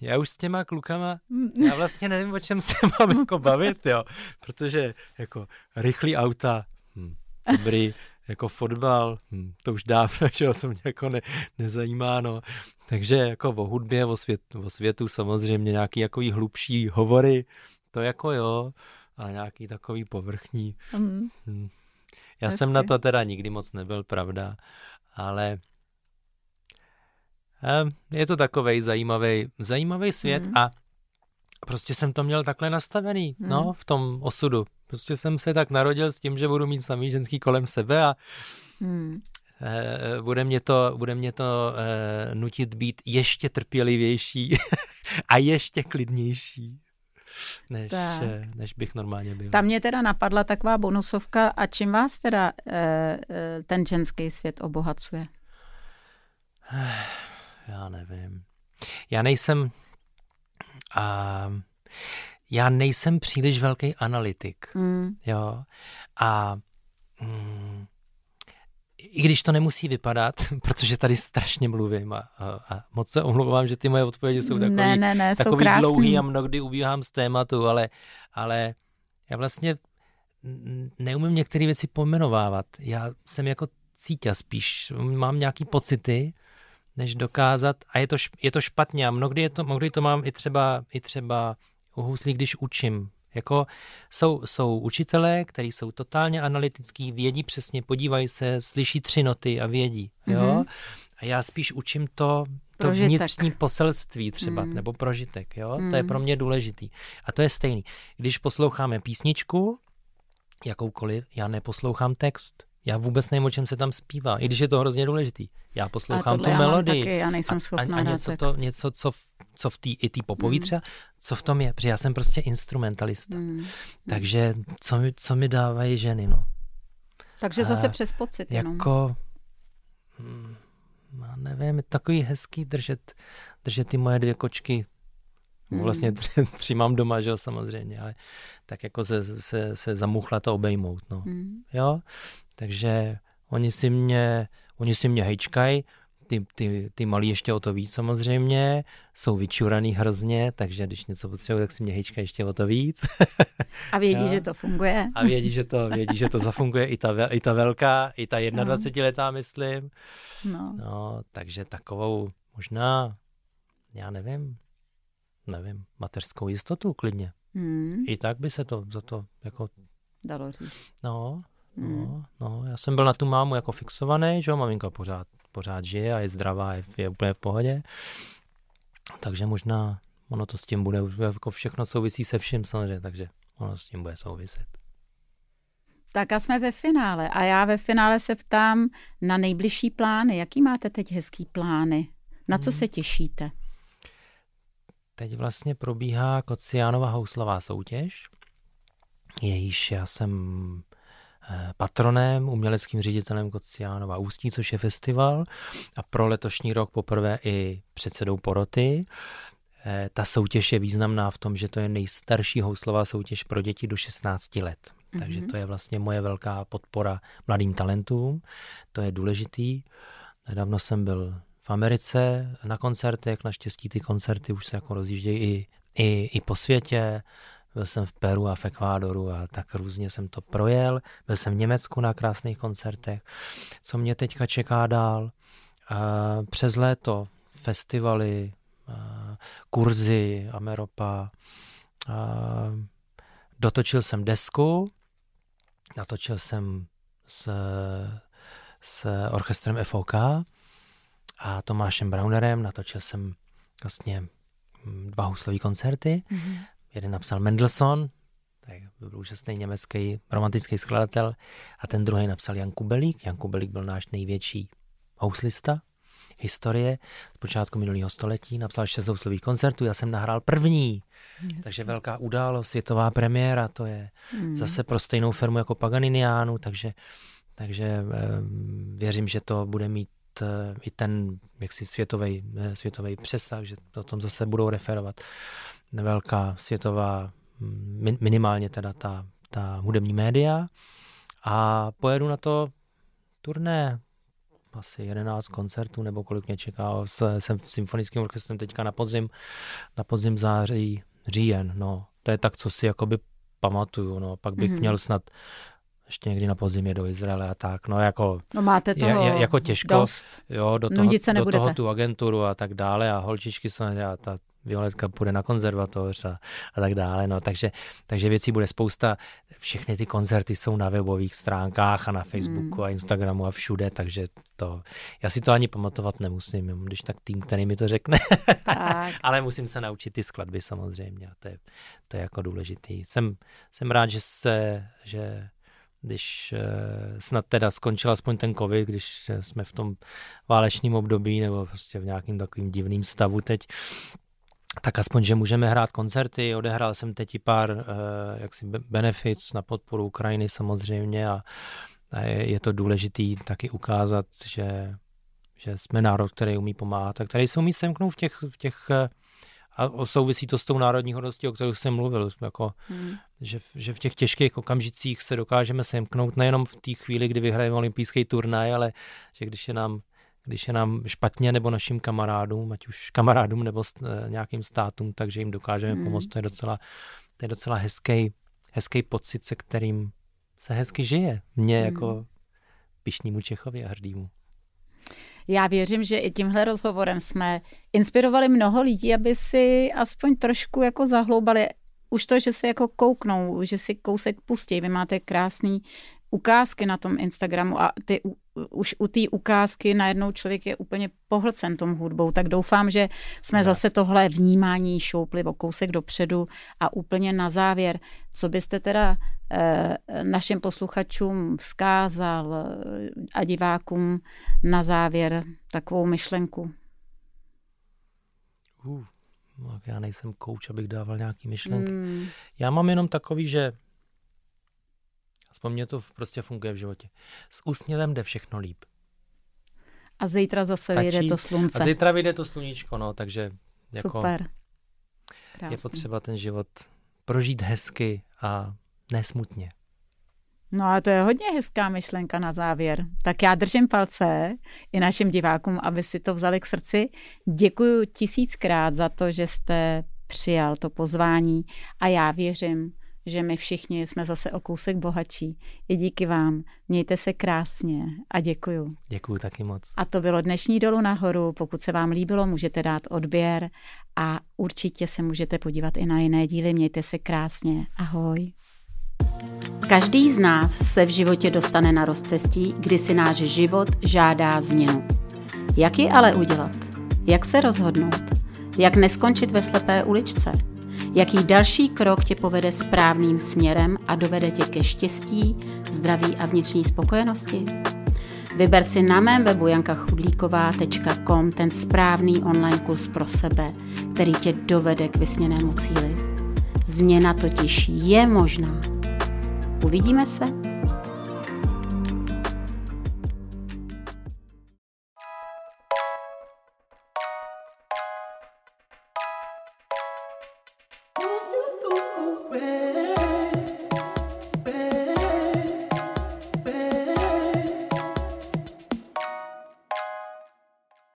já už s těma klukama, já vlastně nevím, o čem se mám jako bavit, jo, protože jako rychlý auta, hm, dobrý, jako fotbal, hm, to už dávno, [LAUGHS] že to mě jako ne, nezajímá, no. Takže jako o hudbě, o, svět, o světu samozřejmě nějaký jako hlubší hovory, to jako jo, ale nějaký takový povrchní. Mm. Hm. Já Hezky. jsem na to teda nikdy moc nebyl, pravda, ale eh, je to takový zajímavý, zajímavý svět mm. a prostě jsem to měl takhle nastavený, mm. no, v tom osudu. Prostě jsem se tak narodil s tím, že budu mít samý ženský kolem sebe a hmm. eh, bude mě to, bude mě to eh, nutit být ještě trpělivější [LAUGHS] a ještě klidnější. Než, eh, než bych normálně byl. Tam mě teda napadla taková bonusovka a čím vás teda eh, ten ženský svět obohacuje? Já nevím. Já nejsem a já nejsem příliš velký analytik. Mm. Jo. A mm, i když to nemusí vypadat, [LAUGHS] protože tady strašně mluvím a, a, a moc se omlouvám, že ty moje odpovědi jsou takový, ne, ne, ne, takový jsou dlouhý a mnohdy ubíhám z tématu, ale, ale já vlastně neumím některé věci pojmenovávat. Já jsem jako cítě spíš, mám nějaký pocity, než dokázat, a je to, je to špatně a mnohdy, je to, mnohdy to mám i třeba, i třeba u houslí, když učím. Jako jsou, jsou učitelé, kteří jsou totálně analytický, vědí přesně, podívají se, slyší tři noty a vědí. Jo? Mm-hmm. A já spíš učím to, to vnitřní poselství třeba, mm. nebo prožitek. Jo? Mm. To je mhm. pro mě důležitý. A to je stejný. Když posloucháme písničku, jakoukoliv, já neposlouchám text. Já vůbec nevím, o čem se tam zpívá, i když je to hrozně důležitý. Já poslouchám tu melodii. Taky, já nejsem schopná a, a něco, to, něco, co, v, co v té i tý popoví mm. třeba, co v tom je, protože já jsem prostě instrumentalista. Mm. Takže co mi, co mi dávají ženy, no. Takže zase a, přes pocit jenom. Jako, hm, já nevím, je takový hezký držet, držet ty moje dvě kočky Hmm. Vlastně tři, tři mám doma, že jo, samozřejmě, ale tak jako se, se, se zamuchla to obejmout, no. Hmm. Jo, takže oni si mě, oni si mě hejčkají, ty, ty, ty malí ještě o to víc samozřejmě, jsou vyčuraný hrozně, takže když něco potřebují, tak si mě hejčka ještě o to víc. A vědí, [LAUGHS] že to funguje. A vědí, že to, vědí, že to zafunguje i ta, i ta velká, i ta 21 letá, myslím. No. no. takže takovou možná, já nevím, nevím, mateřskou jistotu klidně. Hmm. I tak by se to za to jako... Dalo říct. No. No, no, já jsem byl na tu mámu jako fixovaný, že jo, maminka pořád, pořád žije a je zdravá, je, je úplně v pohodě. Takže možná ono to s tím bude, jako všechno souvisí se vším samozřejmě, takže ono s tím bude souviset. Tak a jsme ve finále. A já ve finále se ptám na nejbližší plány. Jaký máte teď hezký plány? Na co hmm. se těšíte? Teď vlastně probíhá Kociánova houslová soutěž, jejíž já jsem patronem, uměleckým ředitelem Kociánova Ústí, což je festival a pro letošní rok poprvé i předsedou poroty. Eh, ta soutěž je významná v tom, že to je nejstarší houslová soutěž pro děti do 16 let. Mm-hmm. Takže to je vlastně moje velká podpora mladým talentům. To je důležitý. Nedávno jsem byl v Americe na koncertech, naštěstí ty koncerty už se jako rozjíždějí i, i, i po světě, byl jsem v Peru a v Ekvádoru a tak různě jsem to projel. Byl jsem v Německu na krásných koncertech. Co mě teďka čeká dál? Přes léto festivaly, kurzy, Ameropa. Dotočil jsem desku, natočil jsem s, s orchestrem FOK a Tomášem Braunerem. Natočil jsem vlastně mm, dva huslové koncerty. Mm-hmm. Jeden napsal Mendelssohn, tak byl úžasný německý romantický skladatel, a ten druhý napsal Jan Kubelík. Jan Kubelík byl náš největší houslista historie z počátku minulého století, napsal šest houslových koncertů, já jsem nahrál první, Jasně. takže velká událost, světová premiéra, to je mm. zase pro stejnou firmu jako Paganiniánu, takže, takže eh, věřím, že to bude mít Eh, i ten jaksi světový, eh, světový přesah, že o tom zase budou referovat velká světová, minimálně teda ta, ta hudební média a pojedu na to turné, asi 11 koncertů, nebo kolik mě čeká. Jsem v symfonickém orchestrem teďka na podzim, na podzim září, říjen, no. To je tak, co si jakoby pamatuju, no. Pak bych mm-hmm. měl snad ještě někdy na podzimě do Izraele a tak. No jako, no máte toho je, je, jako těžko, dost. jo, do toho, se do toho tu agenturu a tak dále a holčičky jsou, a ta Violetka půjde na konzervatoř a, a tak dále. No, takže, takže věcí bude spousta. Všechny ty koncerty jsou na webových stránkách a na Facebooku mm. a Instagramu a všude, takže to, já si to ani pamatovat nemusím, když tak tým, který mi to řekne. Tak. [LAUGHS] Ale musím se naučit ty skladby samozřejmě a to je, to je jako důležitý. Jsem, jsem rád, že se, že když eh, snad teda skončil aspoň ten covid, když jsme v tom válečném období nebo prostě v nějakým takovým divným stavu teď, tak aspoň, že můžeme hrát koncerty. Odehrál jsem teď pár uh, jaksi benefits na podporu Ukrajiny samozřejmě a, a je, je to důležitý taky ukázat, že, že jsme národ, který umí pomáhat a který se umí semknout v těch, v těch uh, a souvisí to s tou národní hodností, o kterou jsem mluvil, jako, hmm. že, že v těch těžkých okamžicích se dokážeme semknout nejenom v té chvíli, kdy vyhrajeme olympijský turnaj, ale že když je nám když je nám špatně nebo našim kamarádům, ať už kamarádům nebo e, nějakým státům, takže jim dokážeme hmm. pomoct. To je docela, to je docela hezký, hezký pocit, se kterým se hezky žije. Mně hmm. jako pišnímu Čechovi a hrdýmu. Já věřím, že i tímhle rozhovorem jsme inspirovali mnoho lidí, aby si aspoň trošku jako zahloubali už to, že se jako kouknou, že si kousek pustí. Vy máte krásný ukázky na tom Instagramu a ty už u té ukázky najednou člověk je úplně pohlcen tom hudbou, tak doufám, že jsme ne. zase tohle vnímání šoupli o kousek dopředu a úplně na závěr, co byste teda eh, našim posluchačům vzkázal eh, a divákům na závěr takovou myšlenku? Uh, já nejsem kouč, abych dával nějaký myšlenky. Hmm. Já mám jenom takový, že Aspoň mě to prostě funguje v životě. S úsměvem jde všechno líp. A zítra zase vyjde to slunce. A zítra vyjde to sluníčko, no, takže jako Super. Krásný. je potřeba ten život prožít hezky a nesmutně. No a to je hodně hezká myšlenka na závěr. Tak já držím palce i našim divákům, aby si to vzali k srdci. Děkuji tisíckrát za to, že jste přijal to pozvání a já věřím, že my všichni jsme zase o kousek bohatší. I díky vám. Mějte se krásně a děkuju. Děkuju taky moc. A to bylo dnešní dolu nahoru. Pokud se vám líbilo, můžete dát odběr a určitě se můžete podívat i na jiné díly. Mějte se krásně. Ahoj. Každý z nás se v životě dostane na rozcestí, kdy si náš život žádá změnu. Jak ji ale udělat? Jak se rozhodnout? Jak neskončit ve slepé uličce? Jaký další krok tě povede správným směrem a dovede tě ke štěstí, zdraví a vnitřní spokojenosti? Vyber si na mém webu jankachudlíková.com ten správný online kurz pro sebe, který tě dovede k vysněnému cíli. Změna totiž je možná. Uvidíme se